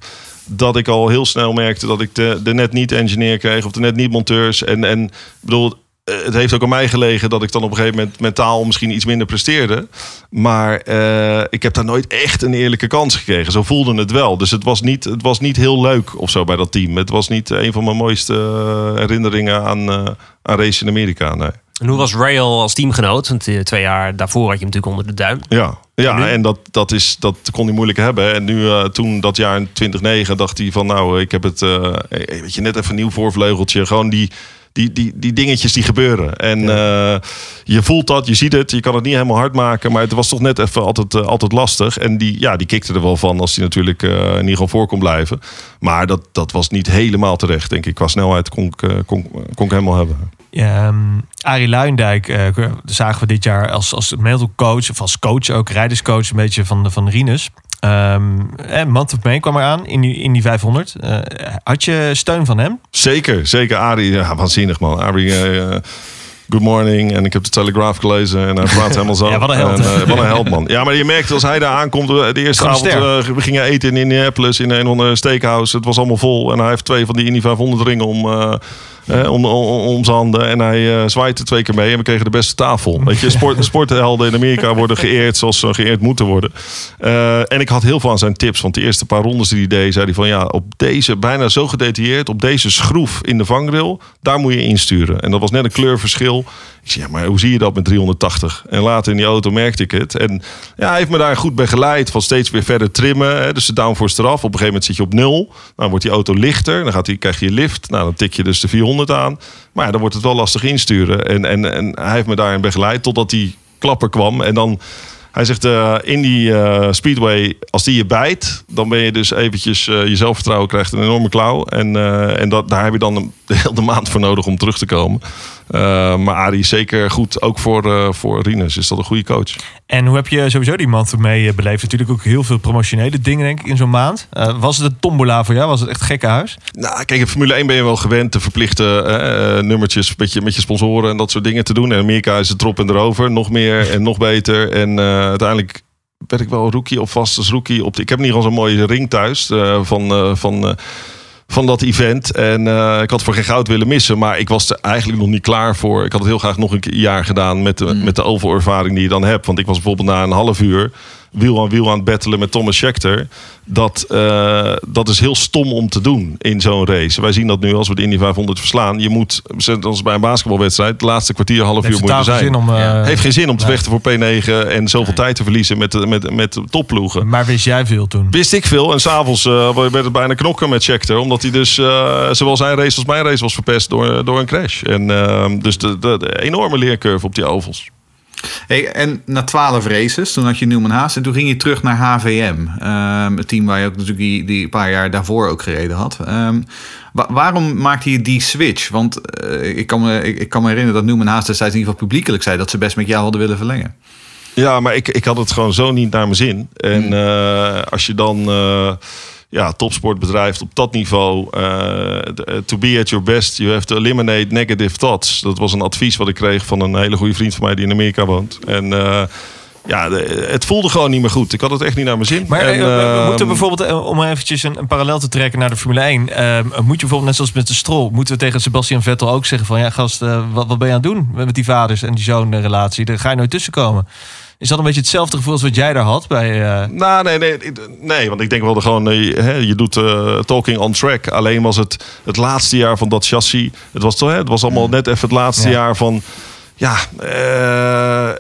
Dat ik al heel snel merkte dat ik de, de net niet engineer kreeg of de net niet monteurs. En, en bedoel, het heeft ook aan mij gelegen dat ik dan op een gegeven moment mentaal misschien iets minder presteerde. Maar eh, ik heb daar nooit echt een eerlijke kans gekregen. Zo voelde het wel. Dus het was niet, het was niet heel leuk of zo bij dat team. Het was niet een van mijn mooiste eh, herinneringen aan, eh aan race in Amerika. Nee. En hoe was Rail als teamgenoot? Want eh, twee jaar daarvoor had je hem natuurlijk onder de duim. Ja, ja en dat, dat, is, dat kon hij moeilijk hebben. En nu, eh, toen dat jaar in 2009, dacht hij van nou, ik heb het, eh, weet je, net even een nieuw voorvleugeltje. Gewoon die, die, die, die dingetjes die gebeuren. En eh, je voelt dat, je ziet het, je kan het niet helemaal hard maken. Maar het was toch net even altijd, eh, altijd lastig. En die, ja, die kikte er wel van als hij natuurlijk eh, in ieder geval voor kon blijven. Maar dat, dat was niet helemaal terecht, denk ik. Qua snelheid kon ik, eh, kon, kon ik helemaal hebben. Ja, ehm, Arie Luijendijk eh, zagen we dit jaar als, als mental coach, of als coach ook, rijderscoach een beetje van, van Rinus. En Mant of May kwam eraan in die, in die 500. Eh, had je steun van hem? Zeker, zeker. Arie, ja, waanzinnig man. Arie, eh, good morning. En ik heb de Telegraaf gelezen en hij praat helemaal zo. Ja, wat een held. En, eh, wat een held man. Ja, maar je merkt als hij daar aankomt, eh, de eerste Gewoon avond, eh, we gingen eten in Indianapolis in een of andere steakhouse. Het was allemaal vol. En hij heeft twee van die Indy 500 ringen om... eh, om, om, om zijn handen. En hij eh zwaait er twee keer mee. En we kregen de beste tafel. Weet je, sport, sporthelden in Amerika worden geëerd zoals ze geëerd moeten worden. Eh, en ik had heel veel aan zijn tips. Want de eerste paar rondes die hij deed, zei hij van ja, op deze, bijna zo gedetailleerd, op deze schroef in de vangrail, daar moet je insturen. En dat was net een kleurverschil. Ik zei, ja, maar hoe zie je dat met 380? En later in die auto merkte ik het. En ja, hij heeft me daar goed begeleid. Van steeds weer verder trimmen. Hè, dus de downforce eraf. Op een gegeven moment zit je op nul. Dan wordt die auto lichter. Dan gaat die, krijg je lift. Nou, dan tik je dus de 400 aan. Maar ja, dan wordt het wel lastig insturen. En, en, en hij heeft me daarin begeleid. Totdat die klapper kwam. En dan... Hij zegt, eh, in die eh, speedway, als die je bijt, dan ben je dus eventjes, eh, je zelfvertrouwen krijgt een enorme klauw. En, en dat, daar heb je dan de hele maand voor nodig om terug te komen. Eh, maar Arie is zeker goed, ook voor, eh voor Rinus is dat een goede coach. En hoe heb je sowieso die of May eh, beleefd? Natuurlijk ook heel veel promotionele dingen denk ik in zo'n maand. Was het een tombola voor jou? Was het echt gekke huis? Nou, kijk, in Formule 1 ben je wel gewend te verplichte nummertjes met je, met je sponsoren en dat soort dingen te doen. En in Amerika is het erop en erover. Nog meer en nog beter. En uiteindelijk werd ik wel rookie of vast als rookie. Op de, ik heb in ieder geval zo'n mooie ring thuis van... van van dat event. En eh, ik had voor geen goud willen missen. Maar ik was er eigenlijk nog niet klaar voor. Ik had het heel graag nog een keer- jaar gedaan met de, met de overervaring die je dan hebt. Want ik was bijvoorbeeld na een half uur wiel aan wiel aan het battelen met Thomas Schechter. Dat, eh, dat is heel stom om te doen in zo'n race. Wij zien dat nu als we de Indy 500 verslaan. Je moet, zoals bij een basketbalwedstrijd, de laatste kwartier, half uur moet je zijn. geen zin om, eh, Heeft geen zin om te nee. vechten voor P9 en zoveel tijd te verliezen met, met, met topploegen. Maar wist jij veel toen? Wist ik veel. En s'avonds uh, werd het bijna knokken met Schechter. Omdat hij dus eh, zowel zijn race als mijn race was verpest door, door een crash. En uh, dus de, de, de, enorme leercurve op die ovals. Hey, en na twaalf races, toen had je Newman Haas en toen ging je terug naar HVM. Um, het team waar je ook natuurlijk die, die paar jaar daarvoor ook gereden had. Um, wa waarom maakte je die switch? Want uh, ik, kan me, ik, ik, kan me herinneren dat Newman Haas destijds in ieder geval publiekelijk zei dat ze best met jou hadden willen verlengen. Ja, maar ik, ik had het gewoon zo niet naar mijn zin. En hmm. uh, als je dan uh, ja, topsport bedrijft op dat niveau. Uh, to be at your best, you have to eliminate negative thoughts. Dat was een advies wat ik kreeg van een hele goede vriend van mij die in Amerika woont. En uh, ja, het voelde gewoon niet meer goed. Ik had het echt niet naar mijn zin. Maar en, uh, we uh, moeten bijvoorbeeld, om eventjes een, een, parallel te trekken naar de Formule 1. moet je bijvoorbeeld, net zoals met de Stroll, moeten we tegen Sebastian Vettel ook zeggen van... ja gast, wat, wat ben je aan het doen met die vaders en die zoon-relatie? Daar ga je nooit tussenkomen. Is dat een beetje hetzelfde gevoel als wat jij daar had? Bij, uh... Nou, nee, nee, nee, want ik denk wel dat gewoon, uh, je doet uh, talking on track. Alleen was het het laatste jaar van dat chassis. Het was, toch, hè, het was allemaal net even het laatste ja. jaar van. Ja, uh,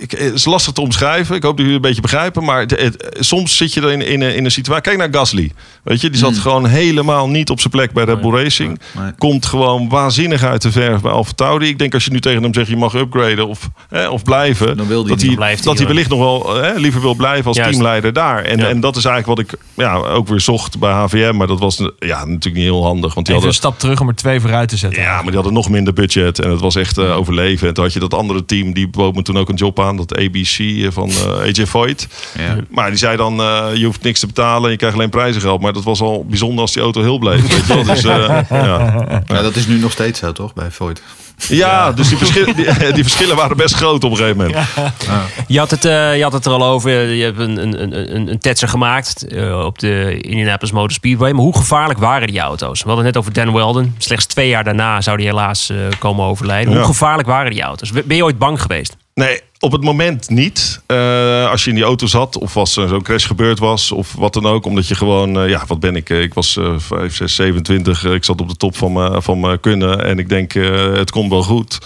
ik, het is lastig te omschrijven. Ik hoop dat jullie het een beetje begrijpen. Maar het, het, soms zit je er in, in, in, een situatie. Kijk naar Gasly. Weet je, die zat mm. gewoon helemaal niet op zijn plek bij Red Bull Racing. Nee, nee. Komt gewoon waanzinnig uit de verf bij Alfa Tauri. Ik denk als je nu tegen hem zegt je mag upgraden of, hè, of blijven. Dan wil dat hij, hij, dat hij wellicht nog wel hè, liever wil blijven als Juist. teamleider daar. En, ja. en dat is eigenlijk wat ik ja, ook weer zocht bij HVM. Maar dat was ja, natuurlijk niet heel handig. Want die Even hadden, een stap terug om er twee vooruit te zetten. Ja, maar die hadden nog minder budget. En het was echt uh, overleven. En toen had je dat andere team. Die bood me toen ook een job aan. Dat ABC van uh, AJ Voigt. Ja. Maar die zei dan, uh, je hoeft niks te betalen, je krijgt alleen prijzengeld. Maar dat was al bijzonder als die auto heel bleef. Weet je wel? Dus, uh, ja. ja. dat is nu nog steeds zo, toch, bij Voigt? Ja, ja, dus die verschillen, die, die, verschillen waren best groot op een gegeven moment. Ja. Je, had het, uh, je had het er al over. Je hebt een, een, een, een tetser gemaakt uh, op de Indianapolis Motor Speedway. Maar hoe gevaarlijk waren die auto's? We hadden het net over Dan Weldon. Slechts twee jaar daarna zou hij helaas uh, komen overlijden. Hoe gevaarlijk waren die auto's? Ben je ooit bang geweest? Nee, op het moment niet. Uh, als je in die auto zat of er zo'n crash gebeurd was of wat dan ook. Omdat je gewoon, uh, ja, wat ben ik? Ik was uh, 5, 6, 27. ik zat op de top van mijn, van kunnen en ik denk, het komt wel goed.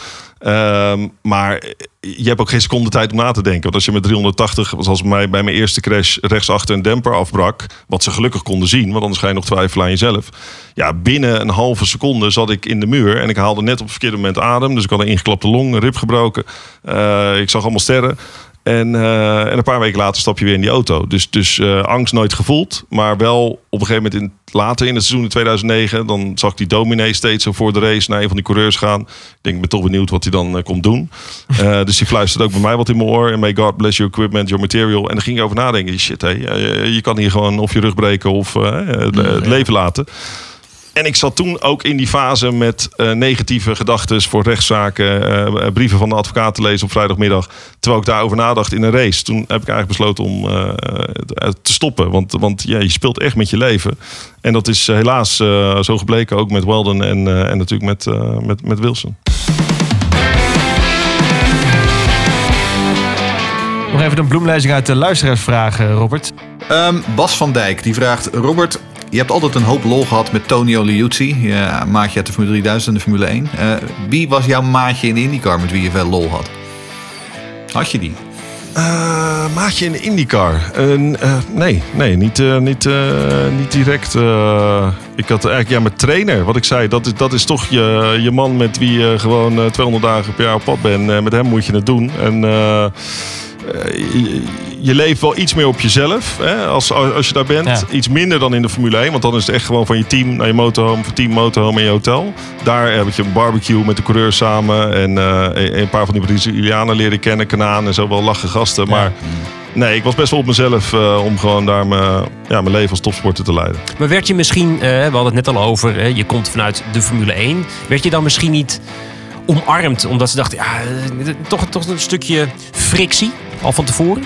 Ehm, maar je hebt ook geen seconde tijd om na te denken. Want als je met 380, zoals bij bij mijn eerste crash, rechtsachter een demper afbrak. Wat ze gelukkig konden zien, want anders ga je nog twijfelen aan jezelf. Ja, binnen een halve seconde zat ik in de muur. En ik haalde net op het verkeerde moment adem. Dus ik had een ingeklapte long, een rib gebroken. Eh, ik zag allemaal sterren. En, eh, en een paar weken later stap je weer in die auto. Dus, dus eh, angst nooit gevoeld. Maar wel op een gegeven moment in, later in het seizoen in 2009... dan zag ik die dominee steeds zo voor de race naar een van die coureurs gaan. Ik denk, ik ben toch benieuwd wat hij dan eh, komt doen. Dus die fluisterde ook bij mij wat in mijn oor. En may God bless your equipment, your material. En dan ging ik over nadenken. Shit, hé, je kan hier gewoon of je rug breken of het, het leven laten. En ik zat toen ook in die fase met eh, negatieve gedachten voor rechtszaken, eh, brieven van de advocaat te lezen op vrijdagmiddag. Terwijl ik daarover nadacht in een race. Toen heb ik eigenlijk besloten om eh, te stoppen. Want, want ja, je speelt echt met je leven. En dat is helaas eh, zo gebleken ook met Weldon en, eh, en natuurlijk met, eh, met, met Wilson. Nog even een bloemlezing uit de luisteraarsvragen, Robert. Ehm, Bas van Dijk die vraagt: Robert, je hebt altijd een hoop lol gehad met Tonio Liuzzi, je maatje uit de Formule 3000 en de Formule 1. Eh, wie was jouw maatje in de IndyCar met wie je veel lol had? Had je die? Eh, maatje in de IndyCar? Eh, nee, nee, niet, eh, niet, eh, niet direct. eh. ik had eigenlijk, ja, mijn trainer, wat ik zei, dat is, dat is toch je, je man met wie je gewoon eh, 200 dagen per jaar op pad bent. Eh, met hem moet je het doen. En eh, eh, je, je leeft wel iets meer op jezelf hè, als, als je daar bent. Ja. Iets minder dan in de Formule 1, want dan is het echt gewoon van je team naar je motorhome, van team motorhome in je hotel. Daar heb je een barbecue met de coureurs samen en eh, een- paar van die Brazilianen leren kennen, Kanaan en zo wel lachen gasten. Maar nee, ik was best wel op mezelf eh, om gewoon daar mijn, ja, mijn leven als topsporter te leiden. Maar werd je misschien, eh, we hadden het net al over, hè, je komt vanuit de Formule 1. Werd je dan misschien niet omarmd omdat ze dachten, ja, eh, toch, toch een stukje frictie al van tevoren?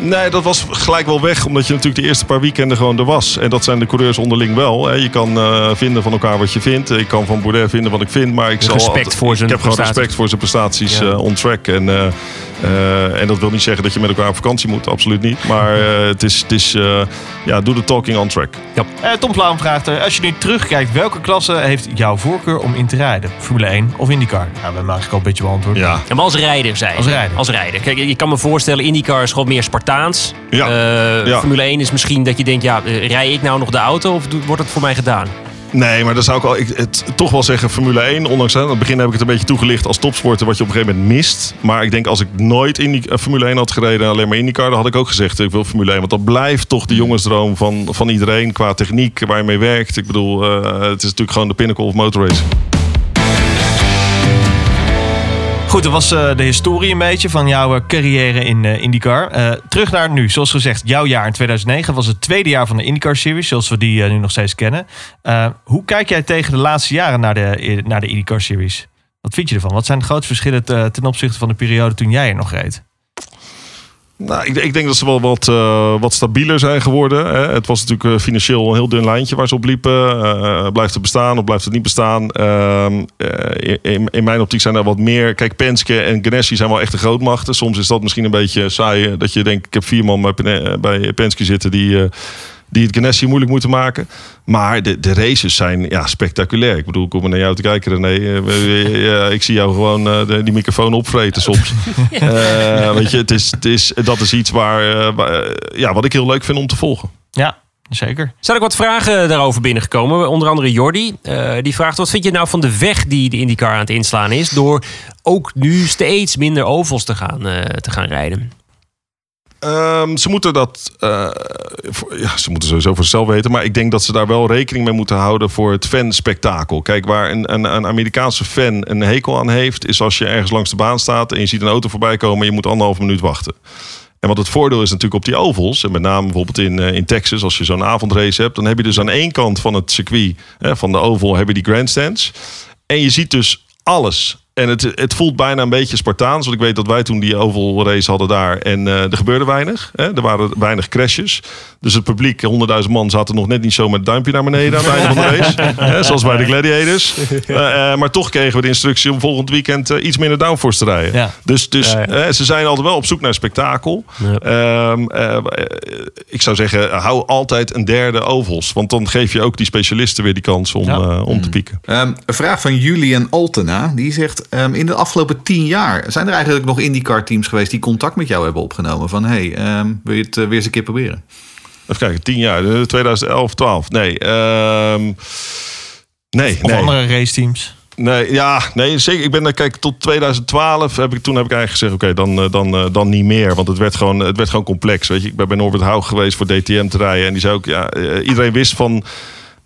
Nee, dat was gelijk wel weg, omdat je natuurlijk de eerste paar weekenden gewoon er was. En dat zijn de coureurs onderling wel. Hè. Je kan eh, vinden van elkaar wat je vindt. Ik kan van Boudet vinden wat ik vind, maar ik zal Respect altijd- voor zijn Ik heb gewoon respect voor zijn prestaties Ja. eh, on track. En, eh, eh, en dat wil niet zeggen dat je met elkaar op vakantie moet, absoluut niet. Maar eh, het is, het is eh, ja, doe de talking on track. Eh, Tom Plaum vraagt er, als je nu terugkijkt, welke klasse heeft jouw voorkeur om in te rijden? Formule 1 of IndyCar? Nou, we hebben eigenlijk al een beetje beantwoord. Ja. Ja, maar als rijder zei je. Als rijder. Als rijder. Kijk, je kan me voorstellen, IndyCar is gewoon meer Spartaans. Ja. Eh, Ja. Formule 1 is misschien dat je denkt, ja, rij ik nou nog de auto of wordt het voor mij gedaan? Nee, maar dan zou ik al, ik, het, toch wel zeggen Formule 1. Ondanks hè, aan het begin heb ik het een beetje toegelicht als topsporter wat je op een gegeven moment mist. Maar ik denk als ik nooit in die, eh, Formule 1 had gereden en alleen maar IndyCar, dan had ik ook gezegd ik wil Formule 1. Want dat blijft toch de jongensdroom van, van iedereen qua techniek waar je mee werkt. Ik bedoel, eh, het is natuurlijk gewoon de pinnacle of motorracing. Goed, dat was eh, de historie een beetje van jouw eh, carrière in eh, IndyCar. Terug naar nu. Zoals gezegd, jouw jaar in 2009 was het tweede jaar van de IndyCar Series, zoals we die nu nog steeds kennen. Hoe kijk jij tegen de laatste jaren naar de, naar de IndyCar Series? Wat vind je ervan? Wat zijn de grootste verschillen ten opzichte van de periode toen jij er nog reed? Nou, ik, ik denk dat ze wel wat, eh, wat stabieler zijn geworden. Hè. Het was natuurlijk eh, financieel een heel dun lijntje waar ze op liepen. Eh, blijft het bestaan of blijft het niet bestaan? Ehm, eh, in, in mijn optiek zijn er wat meer. Kijk, Penske en Ganassi zijn wel echte grootmachten. Soms is dat misschien een beetje saai. Dat je denkt, ik heb vier man bij, bij Penske zitten die... eh, die het Ganassi moeilijk moeten maken. Maar de, de races zijn ja, spectaculair. Ik bedoel, ik kom maar naar jou te kijken, René. Eh, we- ja, ik zie jou gewoon eh, de, die microfoon opvreten soms. Eh, weet je, het is, het is, dat is iets waar, eh, waar, eh, ja, wat ik heel leuk vind om te volgen. Ja, zeker. Zijn ook wat vragen daarover binnengekomen. Onder andere Jordi. eh, die vraagt, wat vind je nou van de weg die de IndyCar aan het inslaan is... door ook nu steeds minder ovals te gaan, eh, te gaan rijden? Ehm, ze moeten dat. eh, ja, ze moeten sowieso voor zichzelf weten. Maar ik denk dat ze daar wel rekening mee moeten houden voor het fanspektakel. Kijk, waar een, een, een Amerikaanse fan een hekel aan heeft, is als je ergens langs de baan staat en je ziet een auto voorbij komen en je moet anderhalf minuut wachten. En wat het voordeel is natuurlijk op die ovals, en met name bijvoorbeeld in, eh, in Texas, als je zo'n avondrace hebt, dan heb je dus aan één kant van het circuit, hè, van de oval, heb je die grandstands. En je ziet dus alles. En het, het voelt bijna een beetje Spartaans. Want ik weet dat wij toen die oval race hadden daar. En eh, er gebeurde weinig. Hè? Er waren weinig crashes. Dus het publiek, 100.000 man, zaten nog net niet zo met het duimpje naar beneden aan het einde van de race. Hè, zoals bij de Gladiators. Eh, eh, maar toch kregen we de instructie om volgend weekend iets minder downforce te rijden. Ja. Dus, dus Ja, ja. ze zijn altijd wel op zoek naar spektakel. Ja. Ehm, eh, eh, ik zou zeggen, hou altijd een derde ovals. Want dan geef je ook die specialisten weer die kans om, Ja. om te pieken. Ehm, een vraag van Julian Altena. Die zegt: ehm, in de afgelopen tien jaar zijn er eigenlijk nog IndyCar teams geweest die contact met jou hebben opgenomen. Van hey, ehm, wil je het eh, weer eens een keer proberen? Even kijken, 10 jaar, eh, 2011, 12. Nee, ehm, nee, Of nee. andere raceteams. Nee, ja, nee, zeker. Ik ben kijk, tot 2012 heb ik, toen heb ik eigenlijk gezegd, oké, dan, eh, dan, eh, dan niet meer. Want het werd gewoon, het werd gewoon complex, weet je. Ik ben bij Norbert Haug geweest voor DTM te rijden. En die zei ook, ja, eh, iedereen wist van...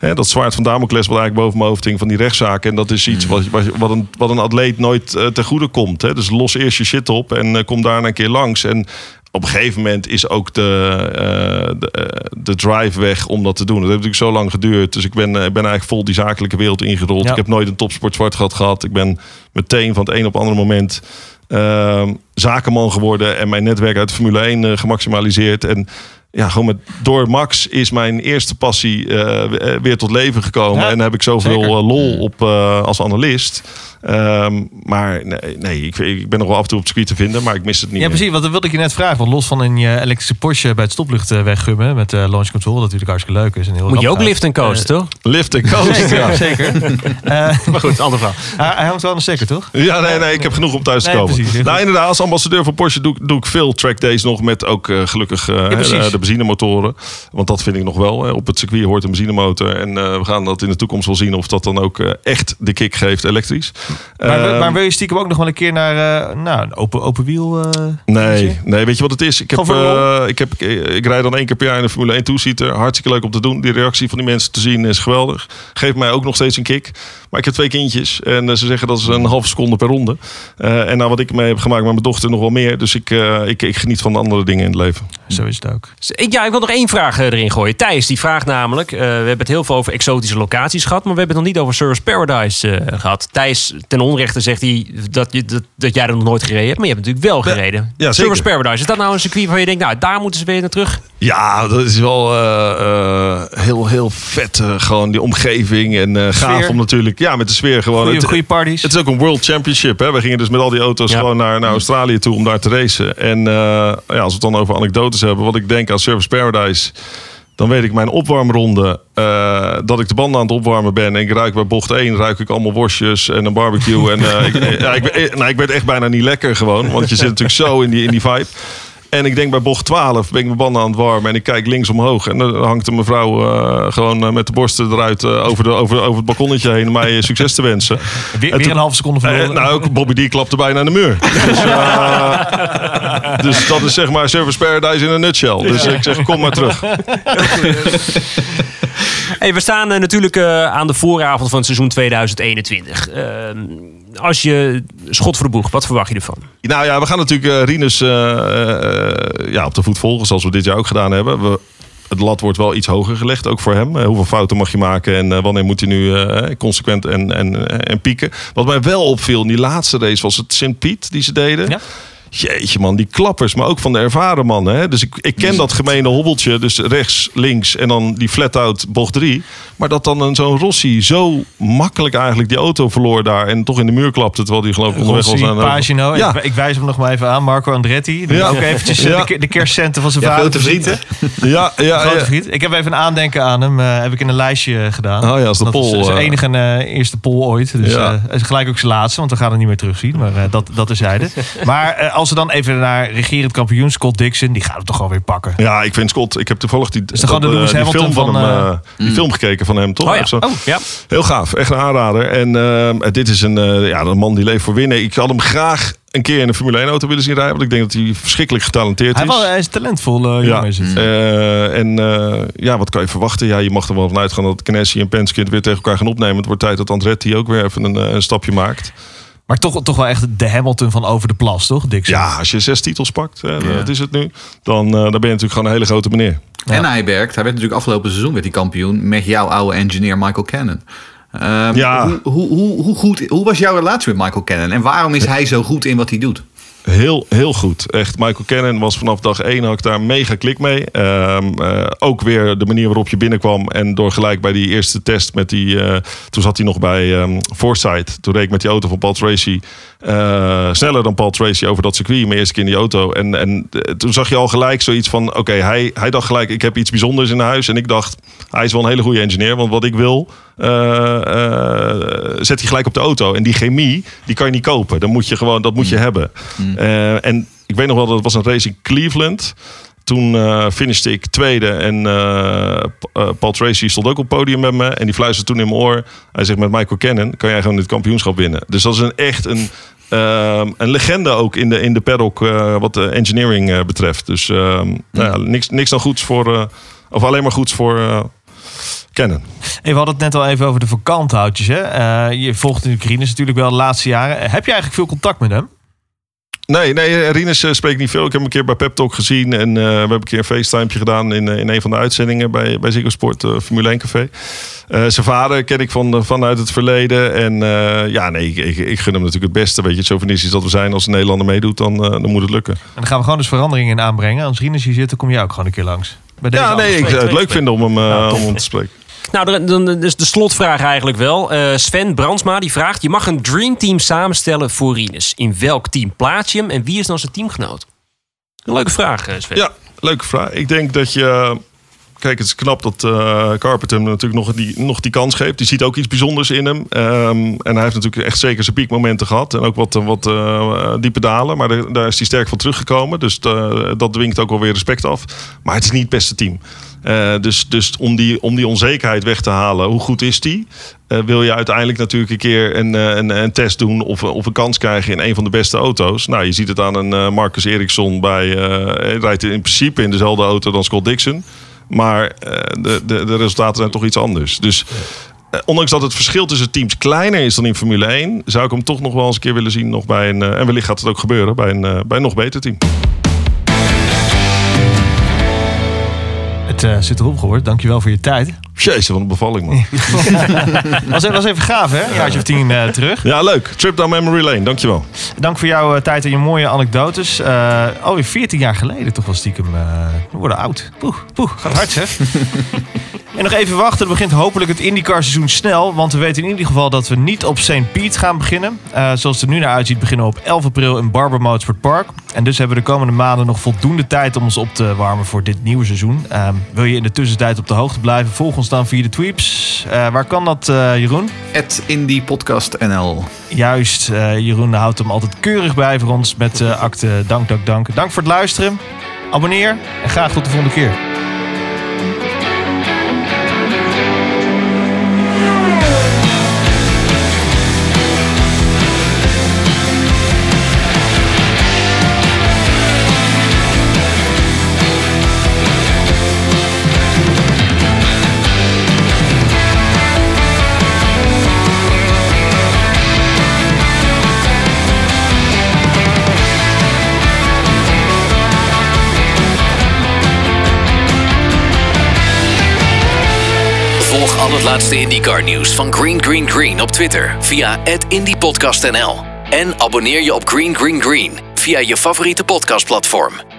Hè, dat zwaard van Damocles wat eigenlijk boven mijn hoofd hing van die rechtszaken. En dat is iets wat, wat, wat een, wat een atleet nooit eh, ten goede komt. Hè. Dus los eerst je shit op en eh, kom daarna een keer langs. En op een gegeven moment is ook de, eh, de, de drive weg om dat te doen. Dat heeft natuurlijk zo lang geduurd. Dus ik ben, ik ben eigenlijk vol die zakelijke wereld ingerold. Ja. Ik heb nooit een topsport zwart gehad gehad. Ik ben meteen van het een op het andere moment ehm, zakenman geworden. En mijn netwerk uit Formule 1 eh, gemaximaliseerd. En ja, gewoon met, door Max is mijn eerste passie eh, weer tot leven gekomen. Ja, en heb ik zoveel eh, lol op eh, als analist. Ehm, maar nee, nee ik, ik ben nog wel af en toe op het circuit te vinden, maar ik mis het niet Ja, meer. precies. Want dat wilde ik je net vragen. Want los van in je elektrische Porsche bij het stoplicht eh, weggummen met eh, launch control, dat natuurlijk hartstikke leuk is. En heel Moet je ook gaat. lift en coast, toch? Lift en coast. Zeker, ja. zeker. Eh, Maar goed, andere vraag. hij, hangt wel aan de stekker, toch? Ja, nee, nee, ik heb genoeg om thuis te Nee, komen. precies, nou, inderdaad, als ambassadeur van Porsche doe, ik- doe ik veel track days nog met ook gelukkig eh, hè, de benzinemotoren. Want dat vind ik nog wel. Hè. Op het circuit hoort een benzinemotor. En eh, we gaan dat in de toekomst wel zien of dat dan ook echt de kick geeft elektrisch. Maar, Ehm, maar wil je stiekem ook nog wel een keer naar eh, nou, een open, open wiel? eh, Nee, nee, weet je wat het is? Ik, heb, eh, ik, heb, ik, ik rijd dan één keer per jaar in de Formule 1 toesieter. Hartstikke leuk om te doen. Die reactie van die mensen te zien is geweldig. Geeft mij ook nog steeds een kick. Maar ik heb twee kindjes en ze zeggen dat is een halve seconde per ronde. En nou wat ik mee heb gemaakt met mijn dochter nog wel meer. Dus ik, ik, ik geniet van de andere dingen in het leven. Zo is het ook. Ja, ik wil nog één vraag eh, erin gooien. Thijs, die vraagt namelijk... eh, we hebben het heel veel over exotische locaties gehad... maar we hebben het nog niet over Service Paradise eh, gehad. Thijs, ten onrechte zegt hij dat, je, dat, dat jij er nog nooit gereden hebt... maar je hebt natuurlijk wel gereden. ja, Service zeker. Paradise, is dat nou een circuit waar je denkt... nou, daar moeten ze weer naar terug? Ja, dat is wel eh, eh, heel, heel vet. eh, gewoon die omgeving en eh gaaf om natuurlijk... Ja, met de sfeer gewoon. Goeie, Het- goede parties. Het is ook een World Championship. Hè? We gingen dus met al die auto's Ja. gewoon naar, naar Australië toe om daar te racen. En eh, ja, als we het dan over anekdotes hebben, wat ik denk aan Service Paradise. Dan weet ik mijn opwarmronde, eh, dat ik de banden aan het opwarmen ben. En ik ruik bij bocht 1, ruik ik allemaal worstjes en een barbecue. en eh, ik, eh, eh, nou, ik werd echt bijna niet lekker gewoon. Want je zit natuurlijk zo in die, in die vibe. En ik denk bij bocht 12 ben ik mijn banden aan het warmen. En ik kijk links omhoog. En dan hangt een mevrouw eh, gewoon eh, met de borsten eruit eh, over, de, over, over het balkonnetje heen. Om mij succes te wensen. Weer, En weer toen- een halve seconde verloren. nou, ook Bobby D klapte bijna aan de muur. Dus, dus dat is zeg maar Service Paradise in een nutshell. Dus ik zeg, kom maar terug. Hey, we staan natuurlijk aan de vooravond van het seizoen 2021. Als je schot voor de boeg, wat verwacht je ervan? Nou ja, we gaan natuurlijk eh Rinus eh, eh, ja, op de voet volgen, zoals we dit jaar ook gedaan hebben. We, het lat wordt wel iets hoger gelegd, ook voor hem. Hoeveel fouten mag je maken en wanneer moet hij nu consequent en, en, en pieken. Wat mij wel opviel in die laatste race was het Sint Piet die ze deden. Ja. Jeetje man, die klappers, maar ook van de ervaren mannen. Hè? Dus ik, ik ken dat gemene hobbeltje, dus rechts, links en dan die flat-out bocht 3. Maar dat dan een zo'n Rossi zo makkelijk eigenlijk die auto verloor daar en toch in de muur klapte, terwijl die geloof ik onderweg was aan de- Pagino. Ja. Ik, ik wijs hem nog maar even aan. Marco Andretti. Die Ja. ook eventjes Ja. de, de kerstcenten van zijn Ja, vader grote vriend, hè? verziekte. Ja, ja, Grote ja. vriend. Ik heb even een aandenken aan hem. eh, heb ik in een lijstje gedaan. Oh ja, als de dat pol, is zijn eh. enige eh, eerste pol ooit. Dus eh, is gelijk ook zijn laatste, want we gaan het niet meer terugzien. Maar eh, dat, dat terzijde. maar eh, als we dan even naar regerend kampioen Scott Dixon. Die gaat het toch alweer pakken. Ja, ik vind Scott. Ik heb toevallig die, dat, Lewis die film van, van, hem, eh, eh, die film gekeken van hem, toch? Oh ja. Zo- Oh, ja. Heel gaaf, echt een aanrader. En dit is een, ja, een man die leeft voor winnen. Ik had hem graag een keer in een Formule 1 auto willen zien rijden, want ik denk dat hij verschrikkelijk getalenteerd Hij, is. wel, hij is talentvol, ja, jongen is het. en ja, wat kan je verwachten? Ja, je mag er wel van uitgaan dat Knessy en Penske het weer tegen elkaar gaan opnemen. Het wordt tijd dat Andretti ook weer even een, een stapje maakt. Maar toch, toch wel echt de Hamilton van over de plas, toch? Dixon. Ja, als je zes titels pakt, hè, dat is het nu, dan, eh, dan ben je natuurlijk gewoon een hele grote meneer. En hij werkt, hij werd natuurlijk afgelopen seizoen werd hij kampioen met jouw oude engineer Michael Cannon. Ehm, Ja. hoe, hoe, hoe, hoe, goed, hoe was jouw relatie met Michael Cannon? En waarom is hij zo goed in wat hij doet? Heel, heel goed. Echt, Michael Cannon was vanaf dag één had ik daar mega klik mee. Ehm, eh, ook weer de manier waarop je binnenkwam. En door gelijk bij die eerste test met die... eh, toen zat hij nog bij ehm Foresight. Toen reed ik met die auto van Paul Tracy. Eh, sneller dan Paul Tracy over dat circuit. Mijn eerste keer in die auto. En, en eh, toen zag je al gelijk zoiets van... Oké, hij, hij dacht gelijk, ik heb iets bijzonders in huis. En ik dacht, hij is wel een hele goede engineer. Want wat ik wil, eh, zet hij gelijk op de auto. En die chemie, die kan je niet kopen. Dan moet je gewoon, dat moet je hebben. Eh, en ik weet nog wel, dat het was een race in Cleveland. Toen finishte ik tweede en eh, eh, Paul Tracy stond ook op het podium met me. En die fluisterde toen in mijn oor. Hij zegt met Michael Cannon kan jij gewoon dit kampioenschap winnen. Dus dat is een, echt een, ehm, een legende ook in de, in de paddock wat de engineering betreft. Dus ehm, nou ja, niks, niks dan goeds voor, of alleen maar goeds voor Cannon. Hey, we hadden het net al even over de vakanthoutjes. Hè? Je volgt natuurlijk Rinus natuurlijk wel de laatste jaren. Heb je eigenlijk veel contact met hem? Nee, nee, Rinus eh, spreekt niet veel. Ik heb hem een keer bij Pep Talk gezien. En eh, we hebben een keer een FaceTime gedaan in, eh, in een van de uitzendingen bij, bij Ziggo Sport, eh, Formule 1 Café. Eh, zijn vader ken ik van, vanuit het verleden. En eh, ja, nee, ik, ik, ik gun hem natuurlijk het beste. Weet je, het chauvinistisch dat we zijn. Als een Nederlander meedoet, dan, eh, dan moet het lukken. En dan gaan we gewoon dus veranderingen in aanbrengen. Als Rinus hier zit, dan kom je ook gewoon een keer langs. Bij deze Ja, nee, ik zou het leuk vinden om hem, eh, Nou, om hem te spreken. Nou, dan- is de slotvraag eigenlijk wel. Eh, Sven Brandsma die vraagt: Je mag een dreamteam samenstellen voor Rinus. In welk team plaats je hem en wie is dan zijn teamgenoot? Een leuke vraag, eh, Sven. Ja, leuke vraag. Ik denk dat je. Kijk, het is knap dat eh Carpenter hem natuurlijk nog die, nog die kans geeft. Die ziet ook iets bijzonders in hem. Ehm, en hij heeft natuurlijk echt zeker zijn piekmomenten gehad. En ook wat, wat eh, diepe dalen. Maar daar, is hij sterk van teruggekomen. Dus eh, dat dwingt ook wel weer respect af. Maar het is niet het beste team. Dus dus om, die, om die onzekerheid weg te halen, hoe goed is die? Wil je uiteindelijk natuurlijk een keer een, een, een test doen of, of een kans krijgen in een van de beste auto's. Nou, je ziet het aan een Marcus Ericsson bij. hij rijdt in principe in dezelfde auto dan Scott Dixon. Maar eh, de, de, de resultaten zijn toch iets anders. Dus eh, ondanks dat het verschil tussen teams kleiner is dan in Formule 1, zou ik hem toch nog wel eens een keer willen zien. Nog bij een, eh, en wellicht gaat het ook gebeuren bij een, bij een nog beter team. Het zit erop gehoord. Dankjewel voor je tijd. Jezus, wat een bevalling man. was, was even gaaf, hè? Een jaartje of tien eh, terug. Ja, leuk. Trip down memory lane. Dankjewel. Dank voor jouw eh, tijd en je mooie anekdotes. Eh alweer 14 jaar geleden toch wel stiekem. eh, we worden oud. Poeh, poeh, gaat hard zeg. en nog even wachten. Er begint hopelijk het IndyCar seizoen snel. Want we weten in ieder geval dat we niet op St. Piet gaan beginnen. Eh, zoals het er nu naar uitziet beginnen we op 11 april in Barber Motorsport Park. En dus hebben we de komende maanden nog voldoende tijd om ons op te warmen voor dit nieuwe seizoen. Ehm, wil je in de tussentijd op de hoogte blijven? Volg ons dan via de tweeps. Eh, waar kan dat, eh, Jeroen? Het Indie Podcast NL. Juist, eh, Jeroen houdt hem altijd keurig bij voor ons met akte dank, dank, dank. Dank voor het luisteren. Abonneer en graag tot de volgende keer. Al het laatste IndyCar nieuws van Green Green Green op Twitter via @indypodcastnl en abonneer je op Green Green Green via je favoriete podcastplatform.